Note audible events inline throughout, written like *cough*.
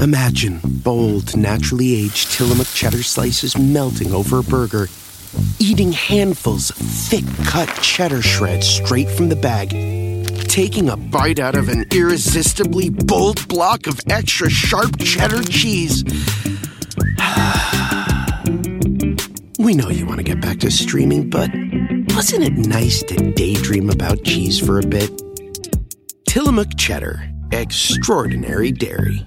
Imagine bold, naturally aged Tillamook cheddar slices melting over a burger, eating handfuls of thick cut cheddar shreds straight from the bag, taking a bite out of an irresistibly bold block of extra sharp cheddar cheese. *sighs* we know you want to get back to streaming, but wasn't it nice to daydream about cheese for a bit? Tillamook Cheddar, extraordinary dairy.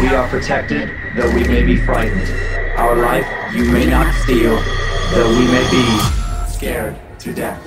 We are protected, though we may be frightened. Our life you may not steal, though we may be scared to death.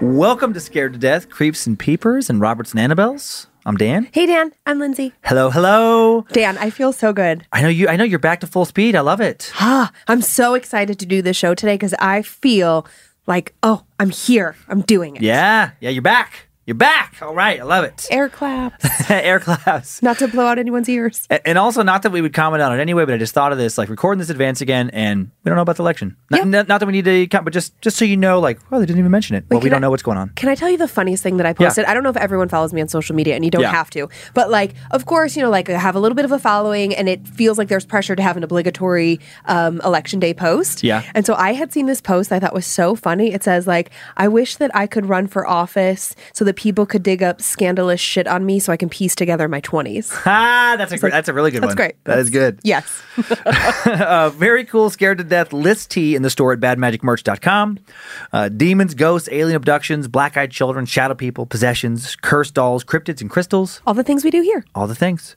Welcome to Scared to Death, Creeps and Peepers and Roberts and Annabelles. I'm Dan. Hey Dan, I'm Lindsay. Hello, hello. Dan, I feel so good. I know you. I know you're back to full speed. I love it. Ah, I'm so excited to do this show today because I feel like, oh, I'm here. I'm doing it. Yeah, yeah. You're back. You're back. All right. I love it. Air claps. *laughs* Air claps. Not to blow out anyone's ears. A- And also, not that we would comment on it anyway, but I just thought of this, like recording this advance again, and we don't know about the election. Not, Yep. not, not that we need to, comment, but just just so you know, like, oh, they didn't even mention it. well, we can don't I- know what's going on. Can I tell you the funniest thing that I Yeah. posted? I don't know if everyone follows me on social media and you don't Yeah. have to. But like, of course, you know, like I have a little bit of a following and it feels like there's pressure to have an obligatory um, election day post. Yeah. And so I had seen this post I thought was so funny. It says like, I wish that I could run for office so that people could dig up scandalous shit on me so I can piece together my 20s. Ah, *laughs* that's a great, that's a really good That's one. That's great. That is good. Yes. *laughs* *laughs* uh, very cool, scared to death list tea in the store at badmagicmerch.com. Uh, demons, ghosts, alien abductions, black eyed children, shadow people, possessions, cursed dolls, cryptids, and crystals. All the things we do here. All the things.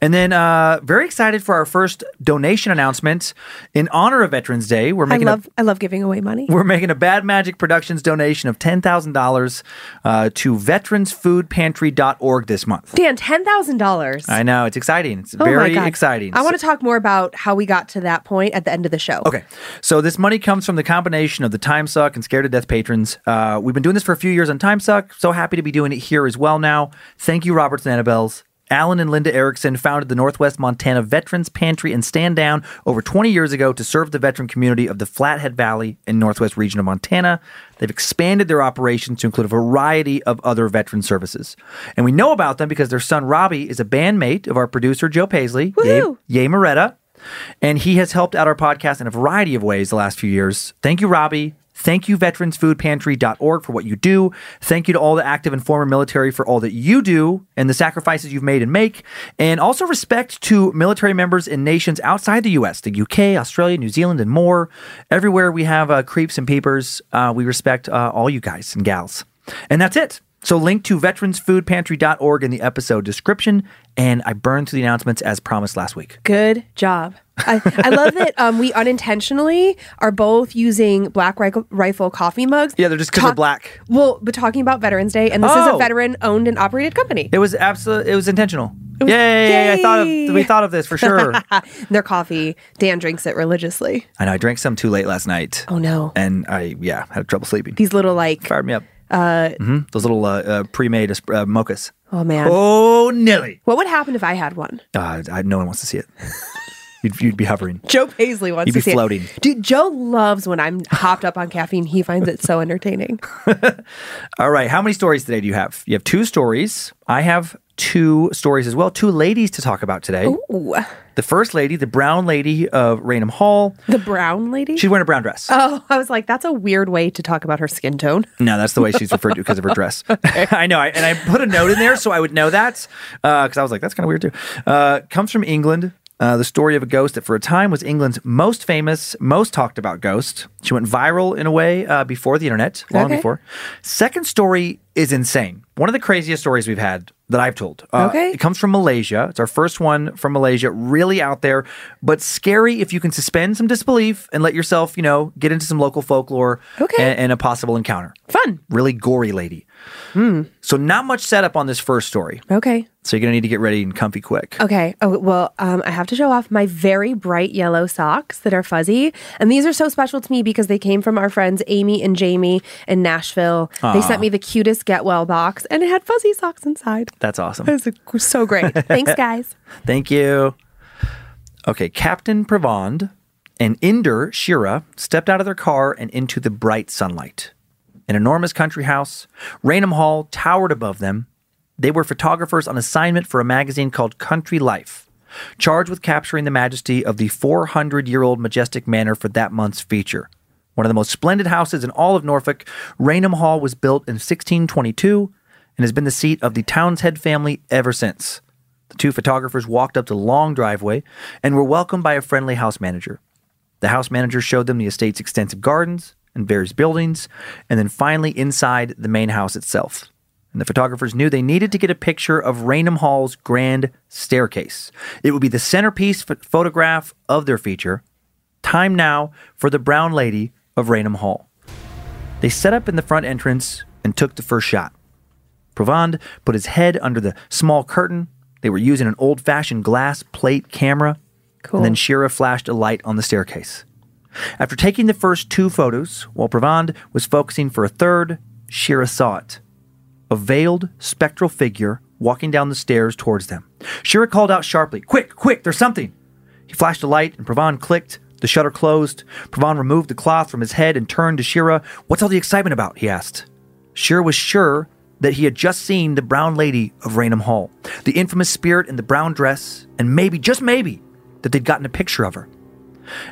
And then, uh, very excited for our first donation announcement in honor of Veterans Day. We're making I love a I love giving away money. we're making a Bad Magic Productions donation of ten thousand uh, dollars to veteransfoodpantry.org this month. Dan, ten thousand dollars. I know it's exciting. It's Oh very exciting. I want to talk more about how we got to that point at the end of the show. Okay, so this money comes from the combination of the Time Suck and Scared to Death patrons. Uh, we've been doing this for a few years on Time Suck. So happy to be doing it here as well now. Thank you, Roberts and Annabelles. Alan and Linda Erickson founded the Northwest Montana Veterans Pantry and Stand Down over 20 years ago to serve the veteran community of the Flathead Valley in Northwest region of Montana. They've expanded their operations to include a variety of other veteran services. And we know about them because their son Robbie is a bandmate of our producer Joe Paisley, Yay, Woohoo! Yay Moretta. And he has helped out our podcast in a variety of ways the last few years. Thank you, Robbie. Thank you, veteransfoodpantry.org, for what you do. Thank you to all the active and former military for all that you do and the sacrifices you've made and make. And also respect to military members in nations outside the U.S., the UK, Australia, New Zealand, and more. Everywhere we have uh, creeps and peepers, uh, we respect uh, all you guys and gals. And that's it. So link to veteransfoodpantry.org in the episode description. And I burned through the announcements as promised last week. Good job. I, I love that um, we unintentionally are both using Black Rifle, coffee mugs. Yeah, they're just 'cause they're black. Well, but talking about Veterans Day, and this is a Oh. veteran owned and operated company. It was absolutely. It was intentional. was- yay, I thought of. We thought of this for sure. *laughs* Their coffee, Dan drinks it religiously. I know. I drank some too late last night. Oh no. And I yeah had trouble sleeping. These little like, Fired me up. Uh, mm-hmm. Those little uh, uh, pre-made uh, mochas. oh man. Oh, Nilly. What would happen if I had one? Uh, I, no one wants to see it. *laughs* You'd, you'd be hovering. Joe Paisley wants to. You'd to be see floating. it. Dude, Joe loves when I'm hopped up on caffeine. He finds it so entertaining. *laughs* All right. How many stories today do you have? You have two stories. I have two stories as well. Two ladies to talk about today. Ooh, The first lady, the brown lady of Raynham Hall. the brown lady. She's wearing a brown dress. oh, I was like, that's a weird way to talk about her skin tone. *laughs* No, that's the way she's referred to because of her dress. *laughs* I know, I, and I put a note in there so I would know that because I was like, that's kind of weird too. Uh, comes from England. Uh, the story of a ghost that for a time was England's most famous, most talked about ghost. She went viral in a way uh, before the internet, long Okay. before. Second story is insane. One of the craziest stories we've had that I've told. Uh, Okay. It comes from Malaysia. It's our first one from Malaysia. Really out there, but scary if you can suspend some disbelief and let yourself, you know, get into some local folklore Okay. and, and a possible encounter Fun. really gory lady. Hmm. So not much setup on this first story. Okay. So you're gonna need to get ready and comfy quick. Okay. Oh, well, um, I have to show off my very bright yellow socks that are fuzzy. And these are so special to me because they came from our friends Amy and Jamie in Nashville. They sent me the cutest Get Well box and it had fuzzy socks inside. That's awesome. It was so great. *laughs* Thanks, guys. Thank you. Okay, Captain Provand and Indre Shira stepped out of their car and into the bright sunlight. An enormous country house, Raynham Hall towered above them. They were photographers on assignment for a magazine called Country Life, charged with capturing the majesty of the 400 year old majestic manor for that month's feature. One of the most splendid houses in all of Norfolk, Raynham Hall was built in 1622 and has been the seat of the Townshend family ever since. The two photographers walked up the long driveway and were welcomed by a friendly house manager. The house manager showed them the estate's extensive gardens and various buildings, and then finally inside the main house itself. And the photographers knew they needed to get a picture of Raynham Hall's grand staircase. It would be the centerpiece ph- photograph of their feature. Time now for the brown lady of Raynham Hall. They set up in the front entrance and took the first shot. Provand put his head under the small curtain. They were using an old fashioned glass plate camera. Cool. And then Shira flashed a light on the staircase. After taking the first two photos, while Provand was focusing for a third, Shira saw it. A veiled, spectral figure walking down the stairs towards them. Shira called out sharply, Quick, quick, there's something! He flashed a light, and Provand clicked. The shutter closed. Provand removed the cloth from his head and turned to Shira. What's all the excitement about? he asked. Shira was sure that he had just seen the brown lady of Raynham Hall, the infamous spirit in the brown dress, and maybe, just maybe, that they'd gotten a picture of her.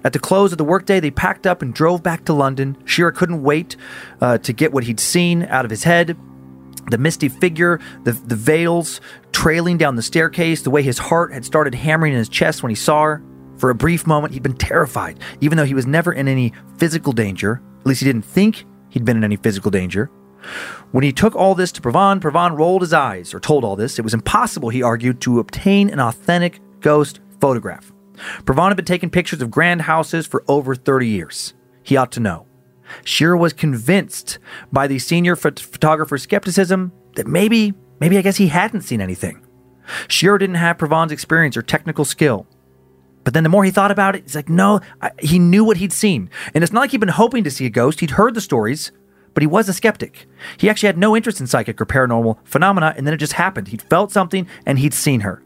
At the close of the workday, they packed up and drove back to London. Shira couldn't wait uh, to get what he'd seen out of his head. The misty figure, the, the veils trailing down the staircase, the way his heart had started hammering in his chest when he saw her. For a brief moment, he'd been terrified, even though he was never in any physical danger. At least he didn't think he'd been in any physical danger. When he took all this to Pravan, Pravan rolled his eyes, or told all this. It was impossible, he argued, to obtain an authentic ghost photograph. Pravan had been taking pictures of grand houses for over 30 years. He ought to know. Shira was convinced by the senior phot- photographer's skepticism that maybe, maybe I guess he hadn't seen anything. Shira didn't have Pravan's experience or technical skill. But then the more he thought about it, he's like, no, I, he knew what he'd seen. And it's not like he'd been hoping to see a ghost. He'd heard the stories, but he was a skeptic. He actually had no interest in psychic or paranormal phenomena, and then it just happened. He'd felt something and he'd seen her.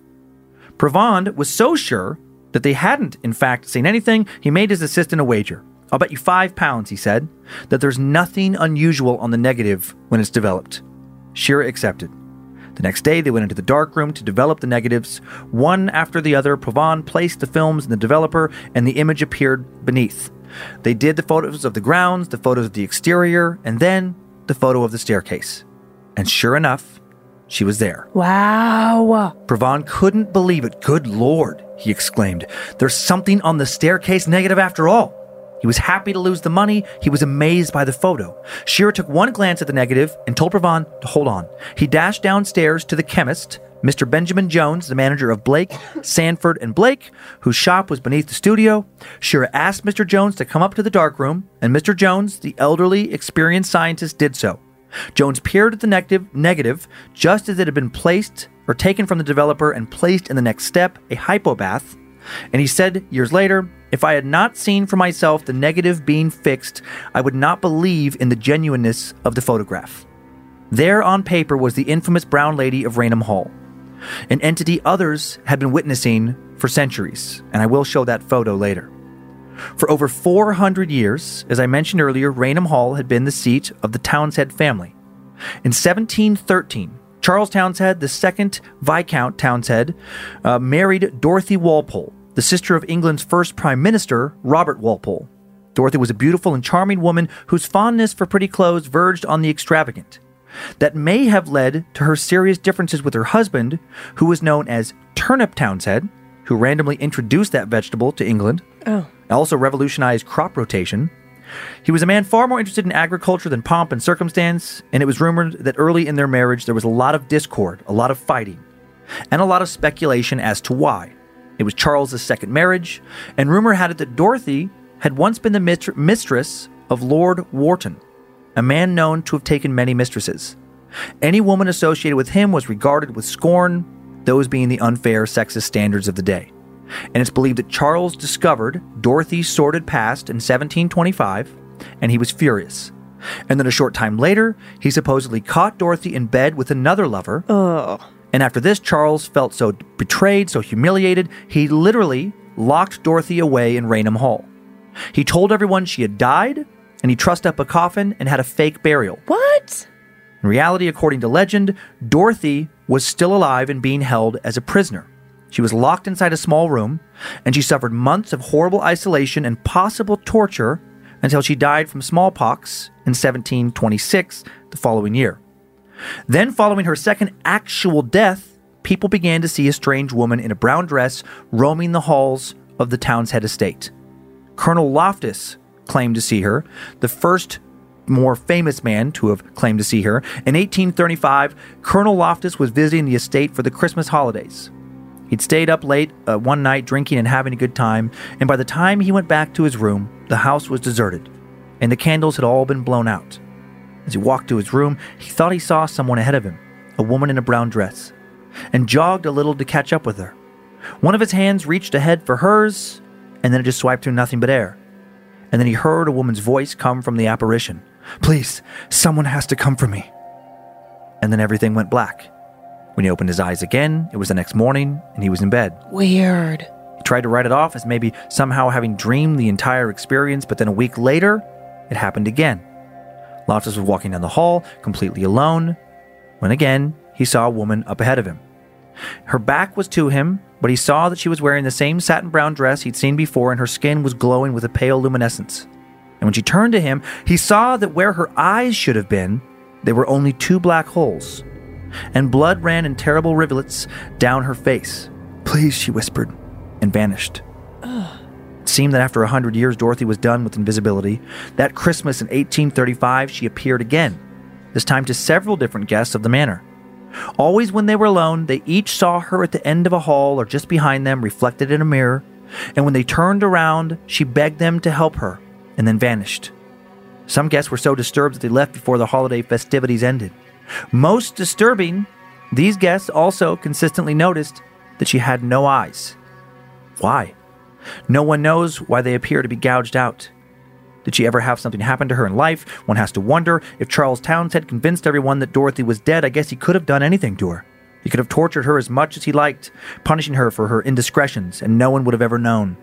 Provand was so sure that they hadn't, in fact, seen anything, he made his assistant a wager. I'll bet you five pounds, he said, that there's nothing unusual on the negative when it's developed. Shira accepted. The next day, they went into the dark room to develop the negatives. One after the other, Pravan placed the films in the developer, and the image appeared beneath. They did the photos of the grounds, the photos of the exterior, and then the photo of the staircase. And sure enough, she was there. Wow. Pravan couldn't believe it. Good Lord, he exclaimed. There's something on the staircase negative after all. He was happy to lose the money. He was amazed by the photo. Shira took one glance at the negative and told Pravan to hold on. He dashed downstairs to the chemist, Mr. Benjamin Jones, the manager of Blake, Sandford, and Blake, whose shop was beneath the studio. Shira asked Mr. Jones to come up to the darkroom, and Mr. Jones, the elderly, experienced scientist, did so. Jones peered at the negative, negative just as it had been placed or taken from the developer and placed in the next step, a hypobath. And he said years later, if I had not seen for myself the negative being fixed, I would not believe in the genuineness of the photograph. There on paper was the infamous brown lady of Raynham Hall, an entity others had been witnessing for centuries, and I will show that photo later. For over 400 years, as I mentioned earlier, Raynham Hall had been the seat of the Townshend family. In 1713, Charles Townshend, the second Viscount Townshend, uh, married Dorothy Walpole, the sister of England's first Prime Minister, Robert Walpole. Dorothy was a beautiful and charming woman whose fondness for pretty clothes verged on the extravagant. That may have led to her serious differences with her husband, who was known as Turnip Townshend, who randomly introduced that vegetable to England. Oh. Also revolutionized crop rotation. He was a man far more interested in agriculture than pomp and circumstance, and it was rumored that early in their marriage there was a lot of discord, a lot of fighting, and a lot of speculation as to why. It was Charles's second marriage, and rumor had it that Dorothy had once been the mistr- mistress of Lord Wharton, a man known to have taken many mistresses. Any woman associated with him was regarded with scorn, those being the unfair sexist standards of the day. And it's believed that Charles discovered Dorothy's sordid past in 1725, and he was furious. And then a short time later, he supposedly caught Dorothy in bed with another lover. And after this, Charles felt so betrayed, so humiliated, he literally locked Dorothy away in Raynham Hall. He told everyone she had died, and he trussed up a coffin and had a fake burial. What? In reality, according to legend, Dorothy was still alive and being held as a prisoner. She was locked inside a small room, and she suffered months of horrible isolation and possible torture until she died from smallpox in 1726, the following year. Then, following her second actual death, people began to see a strange woman in a brown dress roaming the halls of the Townshend estate. Colonel Loftus claimed to see her, the first more famous man to have claimed to see her. In 1835, Colonel Loftus was visiting the estate for the Christmas holidays. He'd stayed up late uh, one night drinking and having a good time, and by the time he went back to his room, the house was deserted, and the candles had all been blown out. As he walked to his room, he thought he saw someone ahead of him, a woman in a brown dress, and jogged a little to catch up with her. One of his hands reached ahead for hers, and then it just swiped through nothing but air. And then he heard a woman's voice come from the apparition Please, someone has to come for me. And then everything went black. When he opened his eyes again, it was the next morning, and he was in bed. Weird. He tried to write it off as maybe somehow having dreamed the entire experience, but then a week later, it happened again. Loftus was walking down the hall, completely alone, when again he saw a woman up ahead of him. Her back was to him, but he saw that she was wearing the same satin brown dress he'd seen before, and her skin was glowing with a pale luminescence. And when she turned to him, he saw that where her eyes should have been, there were only two black holes, and blood ran in terrible rivulets down her face. Please, she whispered, and vanished. It seemed that after a hundred years, Dorothy was done with invisibility. That Christmas in 1835, she appeared again, this time to several different guests of the manor. Always when they were alone, they each saw her at the end of a hall or just behind them, reflected in a mirror. And when they turned around, she begged them to help her and then vanished. Some guests were so disturbed that they left before the holiday festivities ended. Most disturbing, these guests also consistently noticed that she had no eyes. Why? No one knows why they appear to be gouged out. Did she ever have something happen to her in life? One has to wonder if Charles Townshend convinced everyone that Dorothy was dead. I guess he could have done anything to her. He could have tortured her as much as he liked, punishing her for her indiscretions, and no one would have ever known.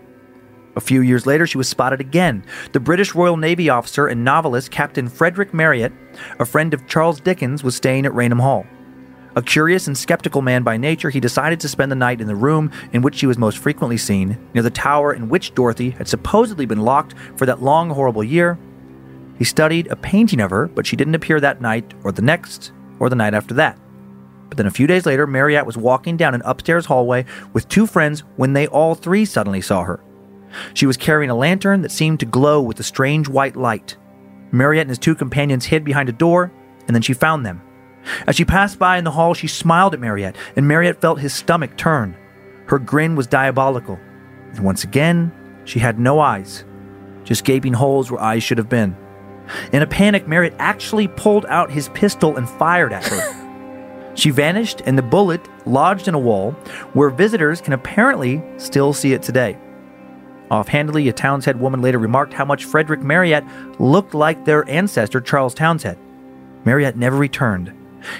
A few years later, she was spotted again. The British Royal Navy officer and novelist Captain Frederick Marryat, a friend of Charles Dickens, was staying at Raynham Hall. A curious and skeptical man by nature, he decided to spend the night in the room in which she was most frequently seen, near the tower in which Dorothy had supposedly been locked for that long, horrible year. He studied a painting of her, but she didn't appear that night, or the next, or the night after that. But then a few days later, Marryat was walking down an upstairs hallway with two friends when they all three suddenly saw her. She was carrying a lantern that seemed to glow with a strange white light. Marryat and his two companions hid behind a door, and then she found them. As she passed by in the hall, she smiled at Marryat, and Marryat felt his stomach turn. Her grin was diabolical. And once again, she had no eyes, just gaping holes where eyes should have been. In a panic, Marryat actually pulled out his pistol and fired at her. *laughs* she vanished, and the bullet lodged in a wall where visitors can apparently still see it today. Offhandedly, a Townshend woman later remarked how much Frederick Marryat looked like their ancestor Charles Townshend. Marryat never returned,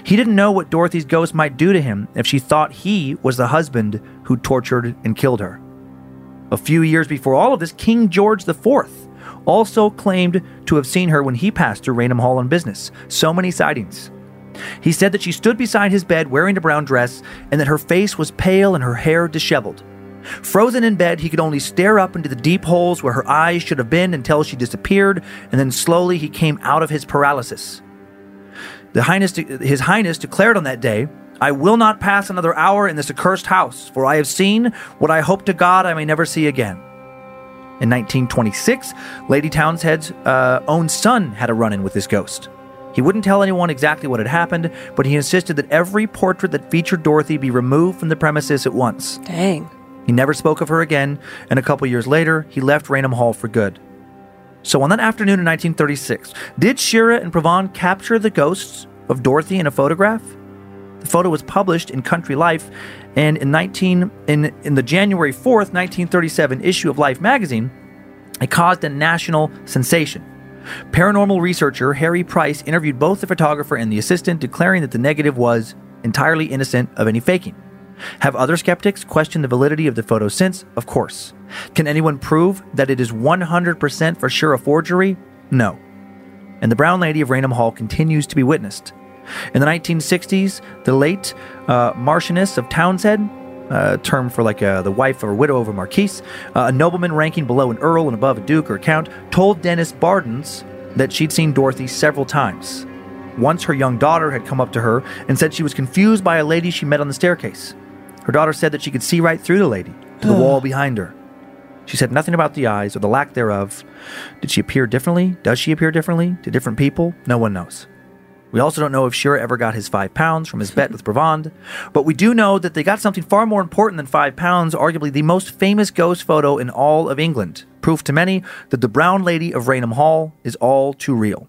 He didn't know what Dorothy's ghost might do to him if she thought he was the husband who tortured and killed her. A few years before all of this, King George IV also claimed to have seen her when he passed through Raynham Hall on business. So many sightings. He said that she stood beside his bed wearing a brown dress and that her face was pale and her hair disheveled. Frozen in bed, he could only stare up into the deep holes where her eyes should have been until she disappeared, and then slowly he came out of his paralysis. The Highness, His Highness declared on that day, I will not pass another hour in this accursed house, for I have seen what I hope to God I may never see again. In 1926, Lady Townshend's uh, own son had a run in with this ghost. He wouldn't tell anyone exactly what had happened, but he insisted that every portrait that featured Dorothy be removed from the premises at once. Dang. He never spoke of her again, and a couple years later, he left Raynham Hall for good. So on that afternoon in 1936, did Shira and Provand capture the ghosts of Dorothy in a photograph? The photo was published in Country Life, and in 19 in, in the January 4th, 1937 issue of Life magazine, it caused a national sensation. Paranormal researcher Harry Price interviewed both the photographer and the assistant, declaring that the negative was entirely innocent of any faking. Have other skeptics questioned the validity of the photo since? Of course. Can anyone prove that it is 100% for sure a forgery? No. And the Brown Lady of Raynham Hall continues to be witnessed. In the 1960s, the late uh, Marchioness of Townshend, uh, term for like uh, the wife or widow of a marquis, uh, a nobleman ranking below an earl and above a duke or a count, told Dennis Bardens that she'd seen Dorothy several times. Once her young daughter had come up to her and said she was confused by a lady she met on the staircase. Her daughter said that she could see right through the lady, to the wall behind her. She said nothing about the eyes or the lack thereof. Did she appear differently? Does she appear differently to different people? No one knows. We also don't know if Shira ever got his five pounds from his bet with Bravand, but we do know that they got something far more important than five pounds, arguably the most famous ghost photo in all of England. Proof to many that the Brown Lady of Raynham Hall is all too real.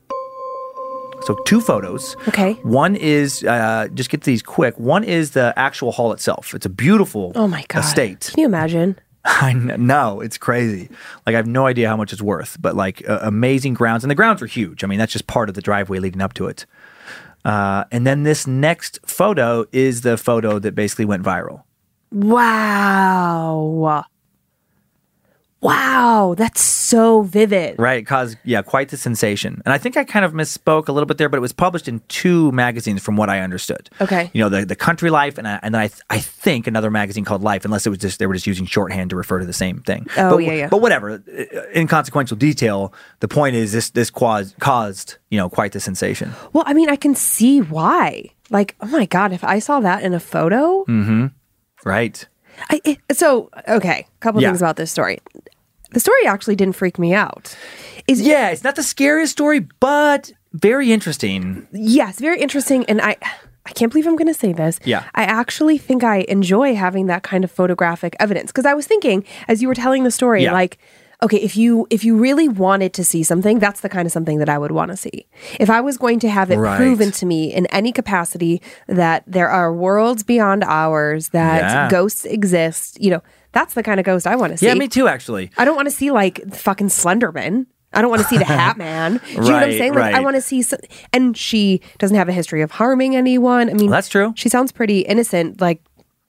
So, two photos. Okay. One is, uh, just get these quick. One is the actual hall itself. It's a beautiful Oh my God. estate. Can you imagine? *laughs* I know it's crazy. Like I have no idea how much it's worth, but like uh, amazing grounds, and the grounds are huge. I mean, that's just part of the driveway leading up to it. Uh, and then this next photo is the photo that basically went viral. Wow. Wow. That's so vivid. Right, it caused yeah quite the sensation. And I think I kind of misspoke a little bit there, but it was published in two magazines from what I understood. Okay. you know the the Country Life and I, and then I th- I think another magazine called Life, unless it was just they were just using shorthand to refer to the same thing. Oh, but, yeah, yeah. But whatever, uh, inconsequential detail. The point is this this caused caused you know quite the sensation. Well, I mean, I can see why. Like, oh my God, if I saw that in a photo. Right. I, so, okay, a couple Yeah. things about this story. The story actually didn't freak me out. Is Yeah, it's not the scariest story, but very interesting. yes, very interesting. And I, I can't believe I'm going to say this. Yeah. I actually think I enjoy having that kind of photographic evidence because I was thinking as you were telling the story, Yeah. like, okay, if you if you really wanted to see something, that's the kind of something that I would want to see. If I was going to have it Right. proven to me in any capacity that there are worlds beyond ours, that Yeah. ghosts exist, you know, that's the kind of ghost I want to see. Yeah, me too. Actually, I don't want to see like fucking Slenderman. I don't want to see the *laughs* Hat Man. Do you know what I'm saying? Like, I want to see, some, and she doesn't have a history of harming anyone. I mean, Well, that's true. She sounds pretty innocent. Like,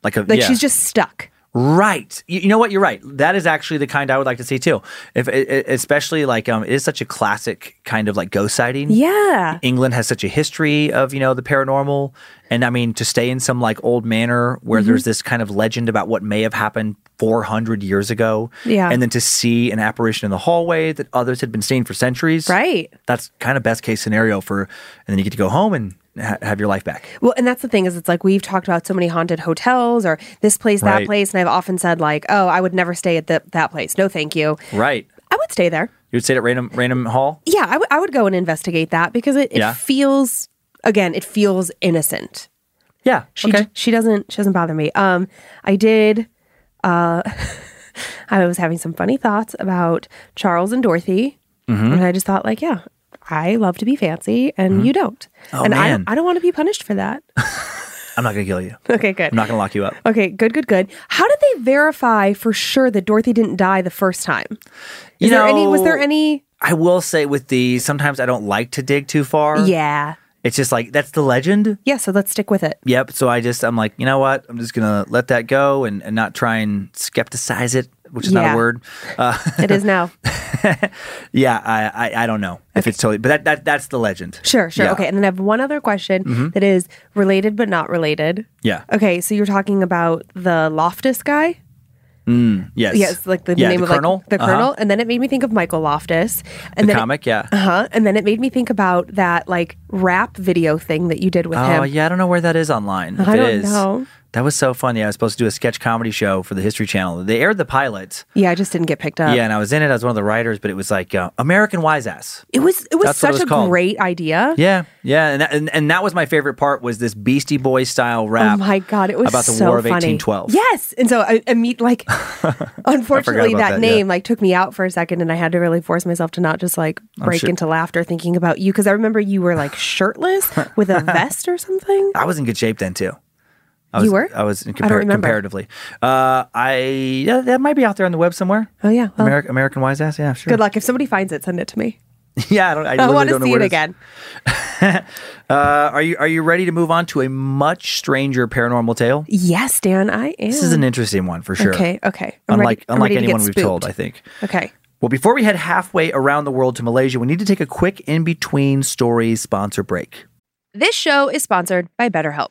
like a like yeah. she's just stuck. Right. You, you know what? You're right. That is actually the kind I would like to see too. If especially like um, it is such a classic kind of like ghost sighting. Yeah. England has such a history of you know the paranormal, and I mean to stay in some like old manor Mm-hmm. where there's this kind of legend about what may have happened 400 years ago. Yeah. And then to see an apparition in the hallway that others had been seeing for centuries. Right. That's kind of best case scenario for, and then you get to go home and ha- have your life back. Well, and that's the thing is, it's like we've talked about so many haunted hotels or this place, that Right. place, and I've often said like, oh, I would never stay at the, that place. No, thank you. Right. I would stay there. You would stay at Random Raynham Hall. Yeah, I would- would go and investigate that because it, it Yeah. feels again, it feels innocent. Yeah. She okay. she doesn't she doesn't bother me. Um, I did. Uh, *laughs* I was having some funny thoughts about Charles and Dorothy, Mm-hmm. and I just thought like, yeah, I love to be fancy, and mm-hmm. you don't, Oh, and I man. don't, I don't want to be punished for that. *laughs* I'm not gonna kill you. *laughs* okay, good. I'm not gonna lock you up. Okay, good, good, good. How did they verify for sure that Dorothy didn't die the first time? Is You there any? Was there any? I will say with the sometimes I don't like to dig too far. Yeah. It's just like that's the legend. Yeah, so let's stick with it. Yep. So I just I'm like, you know what? I'm just gonna let that go and, and not try and skepticize it, which is not a word. Uh, It is now. *laughs* yeah, I, I I don't know if it's totally, but that, that that's the legend. Sure, sure. Yeah. Okay, and then I have one other question that is related but not related. Yeah. Okay, so you're talking about the Loftus guy? Yes. Yes, like the Yeah, name the of Colonel. like the Uh-huh. Colonel, and then it made me think of Michael Loftus, and The then comic. yeah. uh huh, and then it made me think about that like rap video thing that you did with Oh him. yeah, I don't know where that is online. I it don't is. know. That was so funny. Yeah, I was supposed to do a sketch comedy show for the History Channel. They aired the pilot. Yeah, I just didn't get picked up. yeah, and I was in it as one of the writers, but it was like uh, American Wise Ass. it was it was That's what it such was a called. great idea. Yeah, yeah, and that, and, and that was my favorite part was this Beastie Boys style rap. Oh rap. my god, it was about the so War of funny. 1812. Yes, and so I, *laughs* I meet like, unfortunately, that, that, yeah. name like took me out for a second, and I had to really force myself to not just like break sure- into laughter thinking about you because I remember you were like shirtless *laughs* with a vest or something. I was in good shape then too. I You were? I was in I don't compar- remember. comparatively. Uh, I yeah, that might be out there on the web somewhere. Oh yeah, well, Ameri- American Wise Ass. Yeah, sure. good luck. If somebody finds it, send it to me. *laughs* yeah, I don't. I, *laughs* I want to see it again. *laughs* Uh, are you are you ready to move on to a much stranger paranormal tale? Yes, Dan, I am. This is an interesting one for sure. Okay, okay. I'm unlike ready, I'm unlike ready to get anyone we've told. I think. Okay. Well, before we head halfway around the world to Malaysia, we need to take a quick in between stories sponsor break. This show is sponsored by BetterHelp.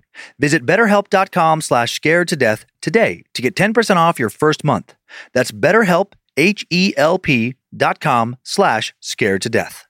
Visit betterhelp.com slash scared to death today to get 10% off your first month. That's betterhelp, H-E-L-P dot com slash scared to death.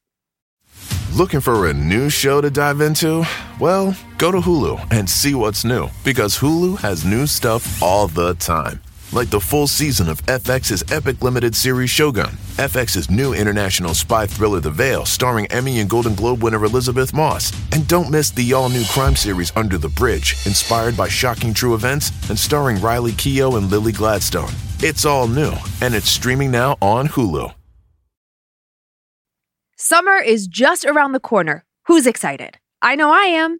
Looking for a new show to dive into? Well, go to Hulu and see what's new because Hulu has new stuff all the time. Like the full season of FX's epic limited series Shogun, FX's new international spy thriller The Veil, starring Emmy and Golden Globe winner Elisabeth Moss. And don't miss the all new crime series Under the Bridge, inspired by shocking true events and starring Riley Keough and Lily Gladstone. It's all new, and it's streaming now on Hulu. Summer is just around the corner. Who's excited? I know I am.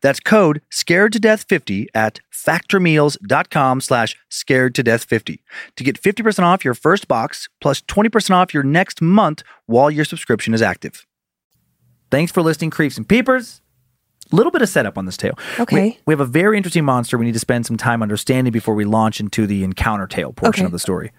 That's code scared to death 50 at factormeals.com slash scared to death 50 to get 50% off your first box plus 20% off your next month while your subscription is active. Thanks for listening, Creeps and Peepers. A little bit of setup on this tale. Okay. We, we have a very interesting monster we need to spend some time understanding before we launch into the encounter tale portion Okay. of the story.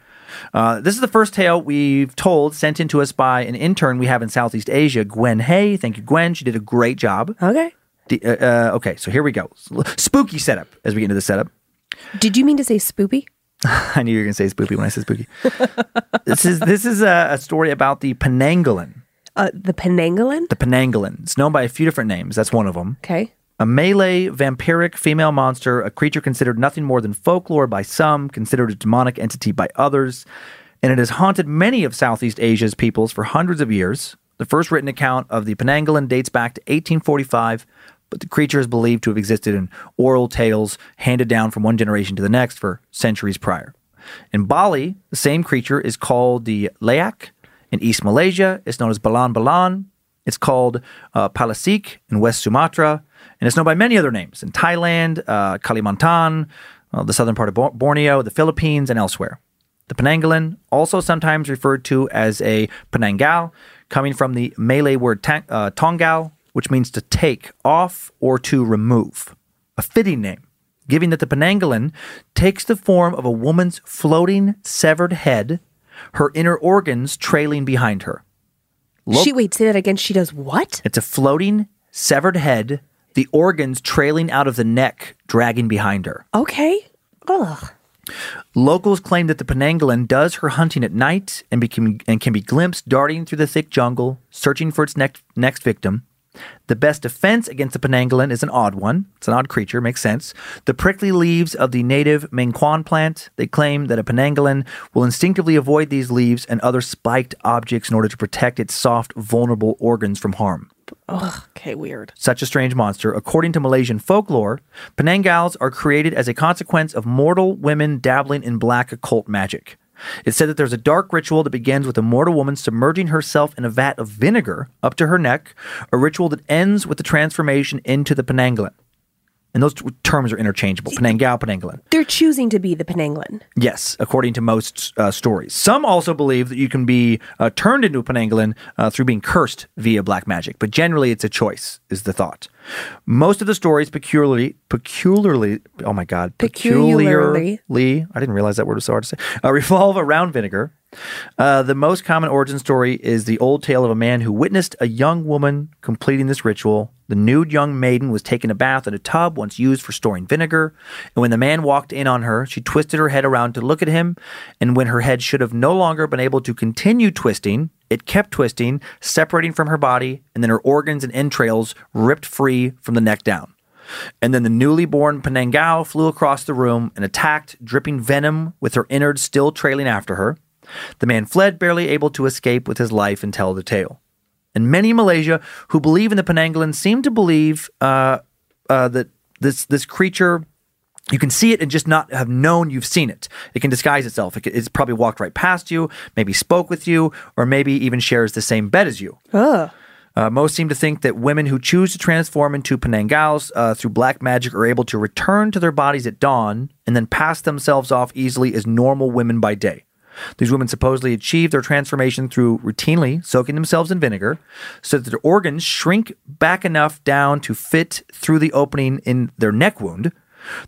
Uh, this is the first tale we've told, sent in to us by an intern we have in Southeast Asia, Gwen Hay. Thank you, Gwen. She did a great job. Okay. The- uh, uh, okay, so here we go. Spooky setup as we get into the setup. Did you mean to say spoopy? *laughs* I knew you were going to say spooky when I said spooky. this is this is a, a story about the Penanggalan. Uh, the Penanggalan? The Penanggalan. It's known by a few different names. That's one of them. Okay. A Malay vampiric female monster, a creature considered nothing more than folklore by some, considered a demonic entity by others, and it has haunted many of Southeast Asia's peoples for hundreds of years. The first written account of the Penanggalan dates back to 1845, but the creature is believed to have existed in oral tales handed down from one generation to the next for centuries prior. In Bali, the same creature is called the Leyak. In East Malaysia, it's known as Balan Balan. It's called uh, Palasik in West Sumatra, and it's known by many other names in Thailand, uh, Kalimantan, uh, the southern part of Bor- Borneo, the Philippines, and elsewhere. The Penanggalan, also sometimes referred to as a Penanggal, coming from the Malay word tang- uh, Tanggal, which means to take off or to remove. A fitting name, given that the Penanggalan takes the form of a woman's floating severed head, her inner organs trailing behind her. Lo- she wait, say that again. She does what? it's a floating severed head, the organs trailing out of the neck, dragging behind her. Okay. Ugh. Locals claim that the Penanggalan does her hunting at night and, became, and can be glimpsed darting through the thick jungle, searching for its next, next victim. The best defense against the Penanggalan is an odd one. It's an odd creature, makes sense. The prickly leaves of the native mengkuang plant. They claim that a Penanggalan will instinctively avoid these leaves and other spiked objects in order to protect its soft, vulnerable organs from harm. Ugh, okay, weird. Such a strange monster. According to Malaysian folklore, Penanggals are created as a consequence of mortal women dabbling in black occult magic. It's said that there's a dark ritual that begins with a mortal woman submerging herself in a vat of vinegar up to her neck, a ritual that ends with the transformation into the Penanggalan. And those t- terms are interchangeable Penanggal, Penanggalan. They're choosing to be the Penanggalan. Yes, according to most uh, stories. Some also believe that you can be uh, turned into a Penanggalan uh, through being cursed via black magic, but generally it's a choice, is the thought. Most of the stories peculiarly, peculiarly, oh my God, Peculiarly. peculiarly, I didn't realize that word was so hard to say, uh, revolve around vinegar. Uh, the most common origin story is the old tale of a man who witnessed a young woman completing this ritual. The nude young maiden was taking a bath in a tub once used for storing vinegar, and when the man walked in on her, she twisted her head around to look at him, and when her head should have no longer been able to continue twisting, it kept twisting, separating from her body, and then her organs and entrails ripped free from the neck down. And then the newly born Penanggal flew across the room and attacked, dripping venom with her innards still trailing after her. The man fled, barely able to escape with his life and tell the tale. And many in Malaysia who believe in the Penanggalan seem to believe uh, uh, that this this creature. You can see it and just not have known you've seen it. It can disguise itself. It can, it's probably walked right past you, maybe spoke with you, or maybe even shares the same bed as you. Ugh. Uh, most seem to think that women who choose to transform into Penanggals uh, through black magic are able to return to their bodies at dawn and then pass themselves off easily as normal women by day. These women supposedly achieve their transformation through routinely soaking themselves in vinegar so that their organs shrink back enough down to fit through the opening in their neck wound.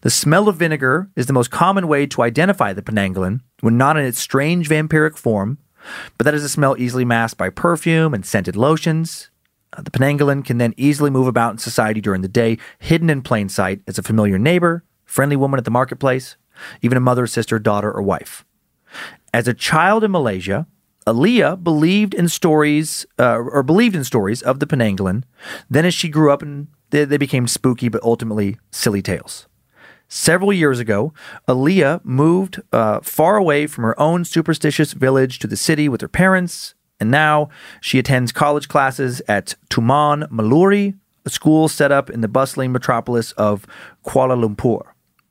The smell of vinegar is the most common way to identify the Penanggalan when not in its strange vampiric form, but that is a smell easily masked by perfume and scented lotions. Uh, the Penanggalan can then easily move about in society during the day, hidden in plain sight as a familiar neighbor, friendly woman at the marketplace, even a mother, sister, daughter, or wife. As a child in Malaysia, Aaliyah believed in stories, uh, or believed in stories of the Penanggalan. Then, as she grew up, and they, they became spooky but ultimately silly tales. Several years ago, Aaliyah moved uh, far away from her own superstitious village to the city with her parents, and now she attends college classes at Taman Maluri, a school set up in the bustling metropolis of Kuala Lumpur.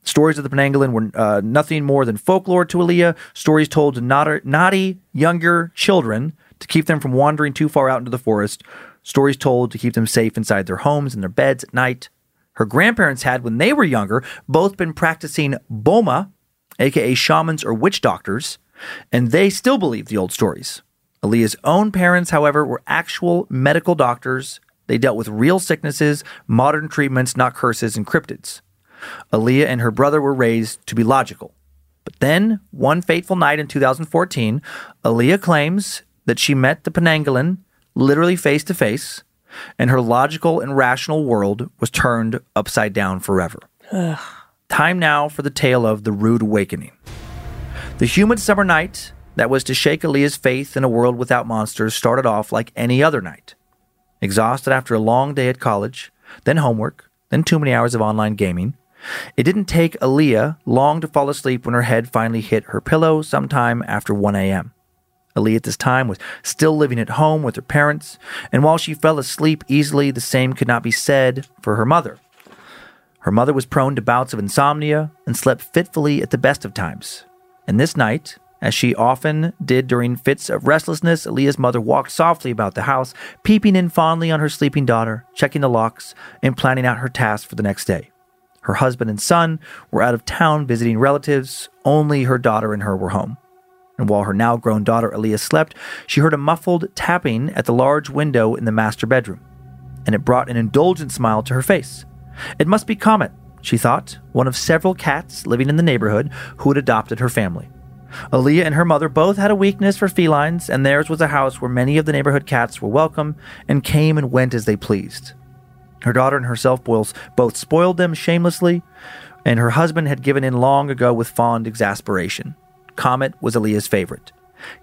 Stories of the Penanggalan were uh, nothing more than folklore to Aaliyah, stories told to naughty, younger children to keep them from wandering too far out into the forest, stories told to keep them safe inside their homes and their beds at night. Her grandparents had, when they were younger, both been practicing bomoh, aka shamans or witch doctors, and they still believed the old stories. Aaliyah's own parents, however, were actual medical doctors. They dealt with real sicknesses, modern treatments, not curses and cryptids. Aaliyah and her brother were raised to be logical. But then, one fateful night in 2014, Aaliyah claims that she met the Penanggalan literally face to face, and her logical and rational world was turned upside down forever. Time now for the tale of the rude awakening. The humid summer night that was to shake Aaliyah's faith in a world without monsters started off like any other night. Exhausted after a long day at college, then homework, then too many hours of online gaming, it didn't take Aaliyah long to fall asleep when her head finally hit her pillow sometime after 1 a.m. Aaliyah at this time was still living at home with her parents, and while she fell asleep easily, the same could not be said for her mother. Her mother was prone to bouts of insomnia and slept fitfully at the best of times. And this night, as she often did during fits of restlessness, Aaliyah's mother walked softly about the house, peeping in fondly on her sleeping daughter, checking the locks, and planning out her tasks for the next day. Her husband and son were out of town visiting relatives, only her daughter and her were home. And while her now grown daughter Aaliyah slept, she heard a muffled tapping at the large window in the master bedroom, and it brought an indulgent smile to her face. It must be Comet, she thought, one of several cats living in the neighborhood who had adopted her family. Aaliyah and her mother both had a weakness for felines, and theirs was a house where many of the neighborhood cats were welcome and came and went as they pleased. Her daughter and herself both spoiled them shamelessly, and her husband had given in long ago with fond exasperation. Comet was Aaliyah's favorite.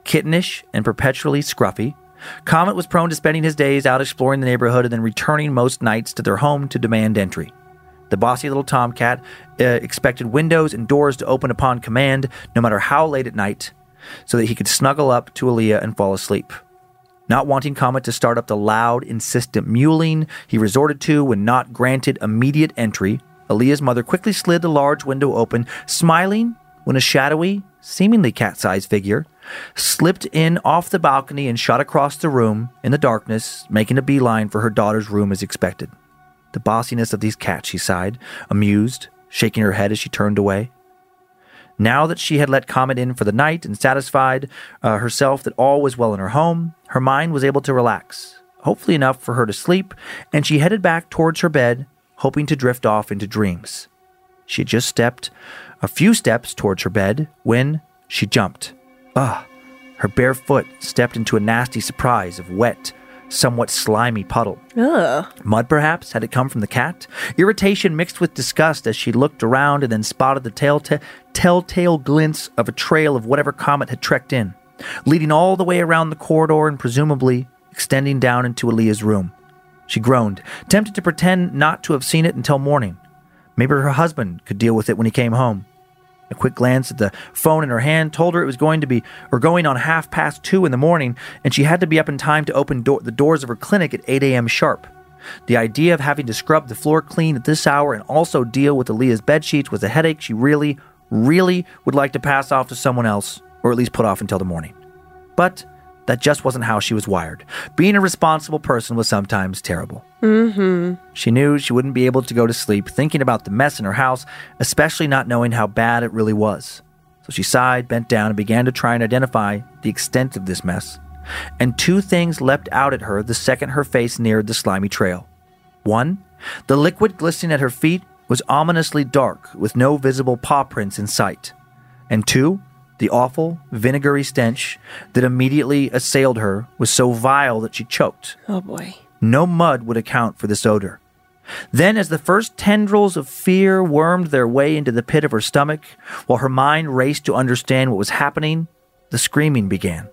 Kittenish and perpetually scruffy, Comet was prone to spending his days out exploring the neighborhood and then returning most nights to their home to demand entry. The bossy little tomcat uh, expected windows and doors to open upon command, no matter how late at night, so that he could snuggle up to Aaliyah and fall asleep. Not wanting Comet to start up the loud, insistent mewling he resorted to when not granted immediate entry, Aaliyah's mother quickly slid the large window open, smiling when a shadowy, seemingly cat sized figure slipped in off the balcony and shot across the room in the darkness, making a beeline for her daughter's room as expected. The bossiness of these cats, she sighed, amused, shaking her head as she turned away. Now that she had let Comet in for the night and satisfied uh, herself that all was well in her home, her mind was able to relax, hopefully enough for her to sleep, and she headed back towards her bed, hoping to drift off into dreams. She had just stepped a few steps towards her bed when she jumped. Ah! Her bare foot stepped into a nasty surprise of wet, somewhat slimy puddle. Ugh. Mud, perhaps? Had it come from the cat? Irritation mixed with disgust as she looked around and then spotted the telltale, telltale glints of a trail of whatever comet had trekked in, leading all the way around the corridor and presumably extending down into Aaliyah's room. She groaned, tempted to pretend not to have seen it until morning. Maybe her husband could deal with it when he came home. A quick glance at the phone in her hand told her it was going to be or going on half past two in the morning, and she had to be up in time to open do- the doors of her clinic at 8 a.m. sharp. The idea of having to scrub the floor clean at this hour and also deal with Aaliyah's bed sheets was a headache she really, really would like to pass off to someone else, or at least put off until the morning. But that just wasn't how she was wired. Being a responsible person was sometimes terrible. Mm-hmm. She knew she wouldn't be able to go to sleep thinking about the mess in her house, especially not knowing how bad it really was. So she sighed, bent down, and began to try and identify the extent of this mess. And two things leapt out at her the second her face neared the slimy trail. One, the liquid glistening at her feet was ominously dark, with no visible paw prints in sight. And two, the awful, vinegary stench that immediately assailed her was so vile that she choked. Oh boy. No mud would account for this odor. Then, as the first tendrils of fear wormed their way into the pit of her stomach, while her mind raced to understand what was happening, the screaming began.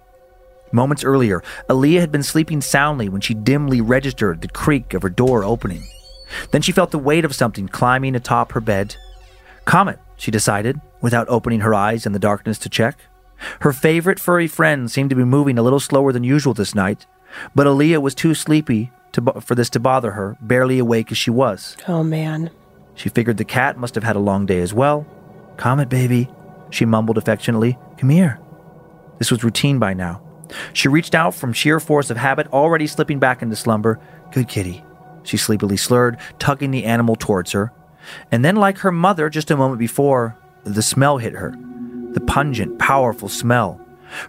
Moments earlier, Aaliyah had been sleeping soundly when she dimly registered the creak of her door opening. Then she felt the weight of something climbing atop her bed. Comet, she decided, without opening her eyes in the darkness to check. Her favorite furry friend seemed to be moving a little slower than usual this night, but Aaliyah was too sleepy to, for this to bother her, barely awake as she was. Oh man. She figured the cat must have had a long day as well. Comet, baby, she mumbled affectionately. Come here. This was routine by now. She reached out from sheer force of habit, already slipping back into slumber. Good kitty, she sleepily slurred, tugging the animal towards her. And then, like her mother just a moment before, the smell hit her. The pungent, powerful smell.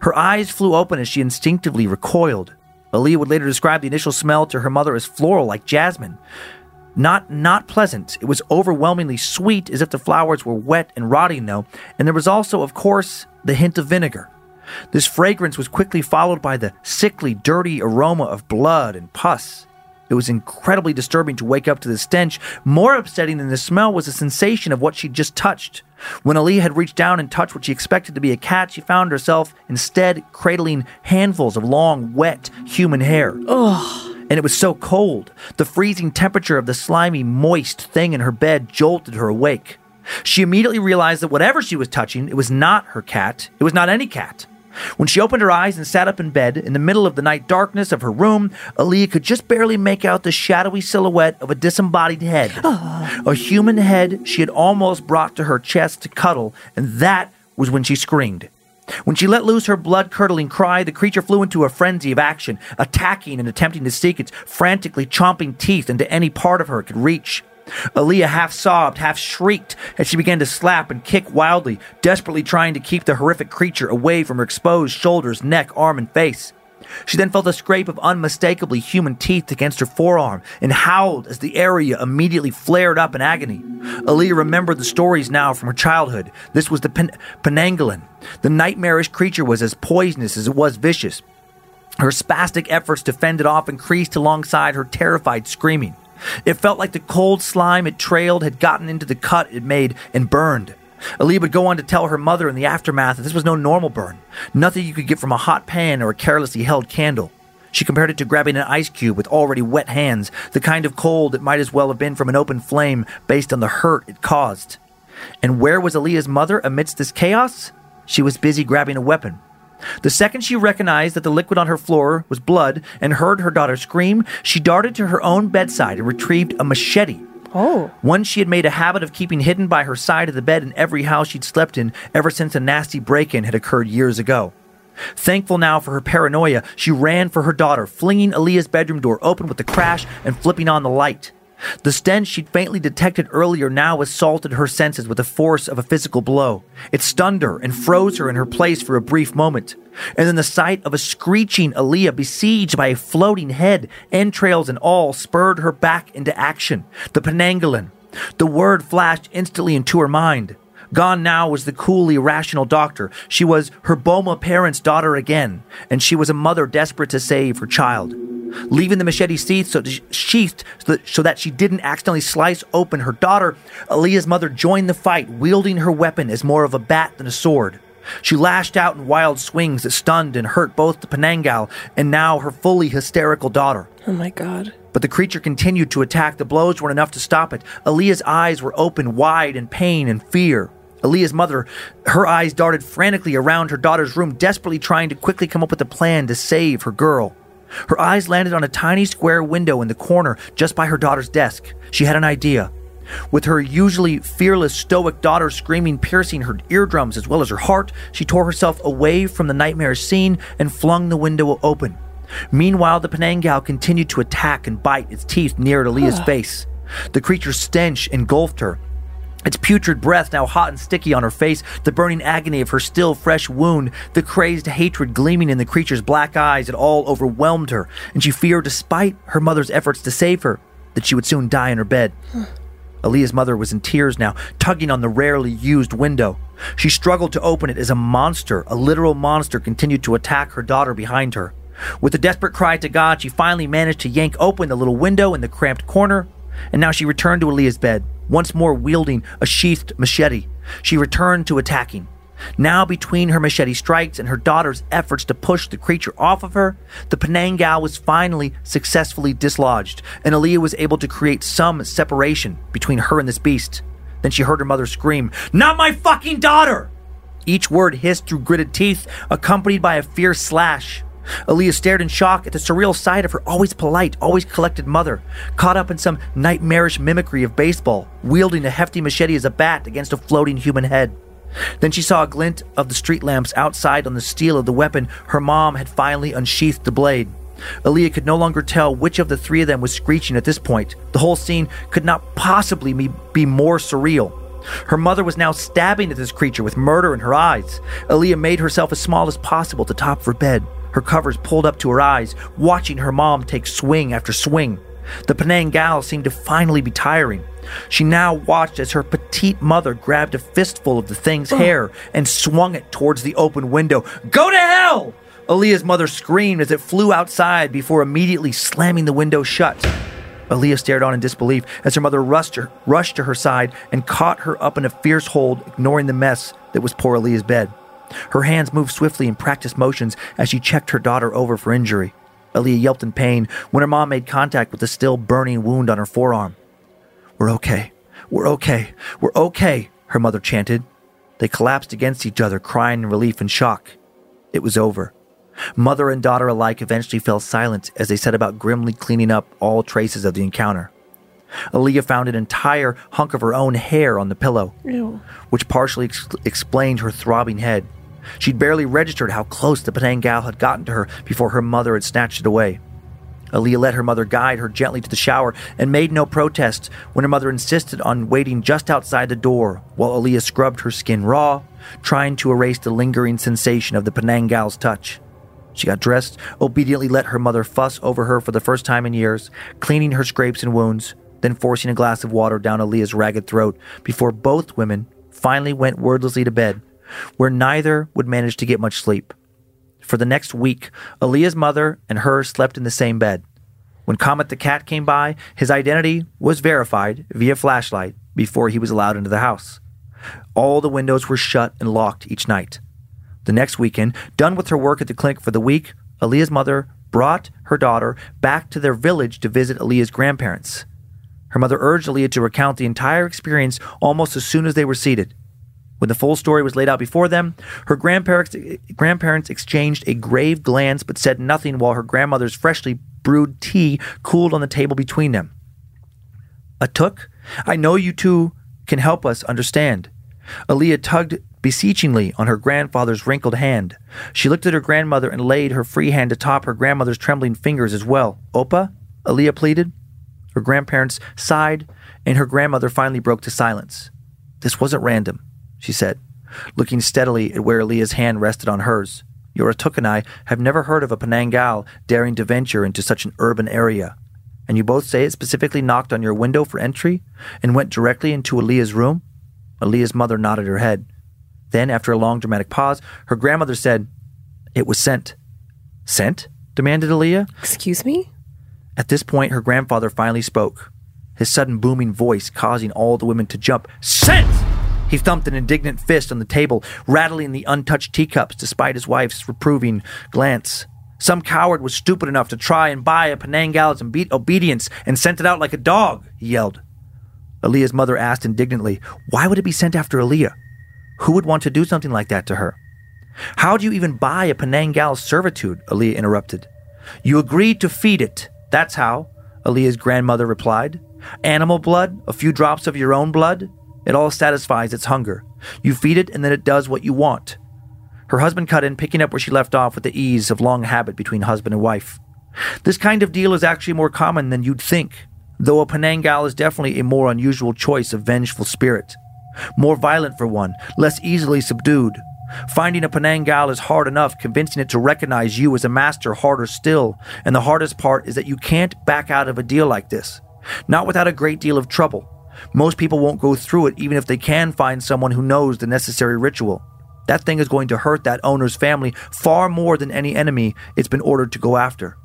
Her eyes flew open as she instinctively recoiled. Aaliyah would later describe the initial smell to her mother as floral, like jasmine. Not not pleasant. It was overwhelmingly sweet, as if the flowers were wet and rotting, though, and there was also, of course, the hint of vinegar. This fragrance was quickly followed by the sickly, dirty aroma of blood and pus. It was incredibly disturbing to wake up to the stench. More upsetting than the smell was the sensation of what she'd just touched. When Aaliyah had reached down and touched what she expected to be a cat, she found herself instead cradling handfuls of long, wet human hair. Ugh. And it was so cold. The freezing temperature of the slimy, moist thing in her bed jolted her awake. She immediately realized that whatever she was touching, it was not her cat. It was not any cat. When she opened her eyes and sat up in bed, in the middle of the night darkness of her room, Aaliyah could just barely make out the shadowy silhouette of a disembodied head. Oh. A human head she had almost brought to her chest to cuddle, and that was when she screamed. When she let loose her blood curdling cry, the creature flew into a frenzy of action, attacking and attempting to seek its frantically chomping teeth into any part of her it could reach. Aaliyah half sobbed, half shrieked as she began to slap and kick wildly, desperately trying to keep the horrific creature away from her exposed shoulders, neck, arm, and face. She then felt a scrape of unmistakably human teeth against her forearm and howled as the area immediately flared up in agony. Aaliyah remembered the stories now from her childhood. This was the pen- Penanggalan. The nightmarish creature was as poisonous as it was vicious. Her spastic efforts to fend it off increased alongside her terrified screaming. It felt like the cold slime it trailed had gotten into the cut it made and burned. Aaliyah would go on to tell her mother in the aftermath that this was no normal burn, nothing you could get from a hot pan or a carelessly held candle. She compared it to grabbing an ice cube with already wet hands, the kind of cold that might as well have been from an open flame based on the hurt it caused. And where was Aaliyah's mother amidst this chaos? She was busy grabbing a weapon. The second she recognized that the liquid on her floor was blood and heard her daughter scream, she darted to her own bedside and retrieved a machete. Oh. One she had made a habit of keeping hidden by her side of the bed in every house she'd slept in ever since a nasty break in had occurred years ago. Thankful now for her paranoia, she ran for her daughter, flinging Aaliyah's bedroom door open with a crash and flipping on the light. The stench she'd faintly detected earlier now assaulted her senses with the force of a physical blow. It stunned her and froze her in her place for a brief moment. And then the sight of a screeching Aaliyah besieged by a floating head, entrails and all, spurred her back into action. The Penanggalan. The word flashed instantly into her mind. Gone now was the coolly rational doctor. She was her Bomoh parents' daughter again, and she was a mother desperate to save her child. Leaving the machete sheathed so, sheathed so that, so that she didn't accidentally slice open her daughter, Aaliyah's mother joined the fight, wielding her weapon as more of a bat than a sword. She lashed out in wild swings that stunned and hurt both the Penanggal and now her fully hysterical daughter. Oh my god. But the creature continued to attack. The blows weren't enough to stop it. Aaliyah's eyes were open wide in pain and fear. Aaliyah's mother, her eyes darted frantically around her daughter's room, desperately trying to quickly come up with a plan to save her girl. Her eyes landed on a tiny square window in the corner just by her daughter's desk. She had an idea. With her usually fearless, stoic daughter screaming, piercing her eardrums as well as her heart, she tore herself away from the nightmare scene and flung the window open. Meanwhile, the Penanggal continued to attack and bite its teeth near Aaliyah's face. The creature's stench engulfed her, its putrid breath now hot and sticky on her face, the burning agony of her still fresh wound, the crazed hatred gleaming in the creature's black eyes, it all overwhelmed her, and she feared, despite her mother's efforts to save her, that she would soon die in her bed. Aaliyah's mother was in tears now, tugging on the rarely used window. She struggled to open it as a monster, a literal monster, continued to attack her daughter behind her. With a desperate cry to God, she finally managed to yank open the little window in the cramped corner, and now she returned to Aaliyah's bed once more wielding a sheathed machete. She returned to attacking. Now, between her machete strikes and her daughter's efforts to push the creature off of her, the Penanggal was finally successfully dislodged, and Aaliyah was able to create some separation between her and this beast. Then she heard her mother scream, Not my fucking daughter! Each word hissed through gritted teeth, accompanied by a fierce slash. Aaliyah stared in shock at the surreal sight of her always polite, always collected mother, caught up in some nightmarish mimicry of baseball, wielding a hefty machete as a bat against a floating human head. Then she saw a glint of the street lamps outside on the steel of the weapon her mom had finally unsheathed the blade. Aaliyah could no longer tell which of the three of them was screeching at this point. The whole scene could not possibly be more surreal. Her mother was now stabbing at this creature with murder in her eyes. Aaliyah made herself as small as possible to top of her bed her covers pulled up to her eyes, watching her mom take swing after swing. The Penanggal seemed to finally be tiring. She now watched as her petite mother grabbed a fistful of the thing's hair and swung it towards the open window. Go to hell! Aaliyah's mother screamed as it flew outside before immediately slamming the window shut. Aaliyah stared on in disbelief as her mother rushed, her, rushed to her side and caught her up in a fierce hold, ignoring the mess that was poor Aaliyah's bed. Her hands moved swiftly in practiced motions as she checked her daughter over for injury. Aaliyah yelped in pain when her mom made contact with the still burning wound on her forearm. We're okay. We're okay. We're okay, her mother chanted. They collapsed against each other, crying in relief and shock. It was over. Mother and daughter alike eventually fell silent as they set about grimly cleaning up all traces of the encounter. Aaliyah found an entire hunk of her own hair on the pillow, Ew. which partially ex- explained her throbbing head. She'd barely registered how close the Penanggal had gotten to her before her mother had snatched it away. Aaliyah let her mother guide her gently to the shower and made no protest when her mother insisted on waiting just outside the door while Aaliyah scrubbed her skin raw, trying to erase the lingering sensation of the Penanggal's touch. She got dressed, obediently let her mother fuss over her for the first time in years, cleaning her scrapes and wounds, then forcing a glass of water down Aaliyah's ragged throat before both women finally went wordlessly to bed, where neither would manage to get much sleep. For the next week, Aaliyah's mother and her slept in the same bed. When Comet the cat came by, his identity was verified via flashlight before he was allowed into the house. All the windows were shut and locked each night. The next weekend, done with her work at the clinic for the week, Aaliyah's mother brought her daughter back to their village to visit Aaliyah's grandparents. Her mother urged Aaliyah to recount the entire experience almost as soon as they were seated. When the full story was laid out before them, her grandparents, grandparents exchanged a grave glance but said nothing while her grandmother's freshly brewed tea cooled on the table between them. Atuk, I know you two can help us understand. Aaliyah tugged beseechingly on her grandfather's wrinkled hand. She looked at her grandmother and laid her free hand atop her grandmother's trembling fingers as well. Opa? Aaliyah pleaded. Her grandparents sighed, and her grandmother finally broke to silence. This wasn't random, she said, looking steadily at where Aaliyah's hand rested on hers. Your Atuk and I have never heard of a Penanggal daring to venture into such an urban area. And you both say it specifically knocked on your window for entry and went directly into Aaliyah's room? Aaliyah's mother nodded her head. Then, after a long dramatic pause, her grandmother said, It was sent. Sent? demanded Aaliyah. Excuse me? At this point, her grandfather finally spoke, his sudden booming voice causing all the women to jump. Sent! He thumped an indignant fist on the table, rattling the untouched teacups despite his wife's reproving glance. Some coward was stupid enough to try and buy a Penanggal's obe- obedience and sent it out like a dog, he yelled. Aaliyah's mother asked indignantly, Why would it be sent after Aaliyah? Who would want to do something like that to her? How do you even buy a Penanggal's servitude? Aaliyah interrupted. You agreed to feed it. That's how, Aaliyah's grandmother replied. Animal blood, a few drops of your own blood, it all satisfies its hunger. You feed it and then it does what you want. Her husband cut in, picking up where she left off with the ease of long habit between husband and wife. This kind of deal is actually more common than you'd think, though a Penanggal is definitely a more unusual choice of vengeful spirit. More violent for one, less easily subdued. Finding a Penanggal is hard enough, convincing it to recognize you as a master harder still, and the hardest part is that you can't back out of a deal like this. Not without a great deal of trouble. Most people won't go through it even if they can find someone who knows the necessary ritual. That thing is going to hurt that owner's family far more than any enemy it's been ordered to go after.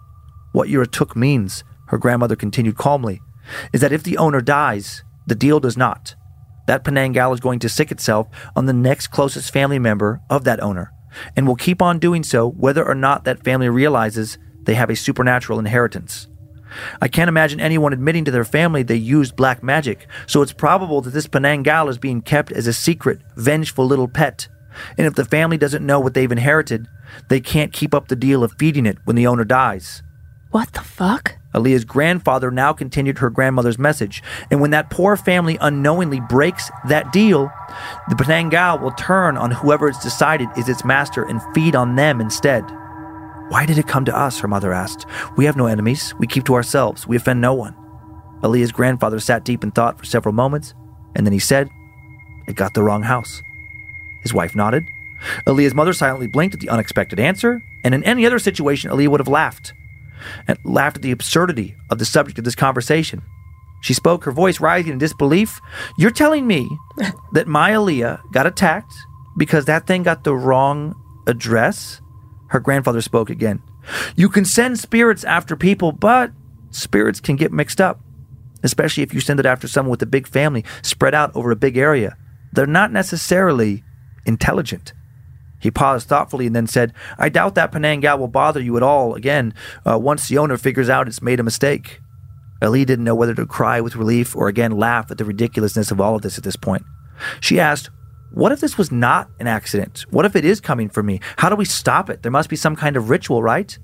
What your Atuk means, her grandmother continued calmly, is that if the owner dies, the deal does not. That Penanggal is going to sick itself on the next closest family member of that owner, and will keep on doing so whether or not that family realizes they have a supernatural inheritance. I can't imagine anyone admitting to their family they used black magic, so it's probable that this Penanggal is being kept as a secret, vengeful little pet. And if the family doesn't know what they've inherited, they can't keep up the deal of feeding it when the owner dies. What the fuck? Aaliyah's grandfather now continued her grandmother's message, and when that poor family unknowingly breaks that deal, the Penanggal will turn on whoever it's decided is its master and feed on them instead. Why did it come to us? Her mother asked. We have no enemies. We keep to ourselves. We offend no one. Aaliyah's grandfather sat deep in thought for several moments, and then he said, It got the wrong house. His wife nodded. Aaliyah's mother silently blinked at the unexpected answer, and in any other situation, Aaliyah would have laughed. And laughed at the absurdity of the subject of this conversation. She spoke, her voice rising in disbelief. You're telling me *laughs* that my Aaliyah got attacked because that thing got the wrong address? Her grandfather spoke again. You can send spirits after people, but spirits can get mixed up. especially if you send it after someone with a big family spread out over a big area. They're not necessarily intelligent. He paused thoughtfully and then said, I doubt that Penanggal will bother you at all again uh, once the owner figures out it's made a mistake. Ali didn't know whether to cry with relief or again laugh at the ridiculousness of all of this at this point. She asked, What if this was not an accident? What if it is coming for me? How do we stop it? There must be some kind of ritual, right?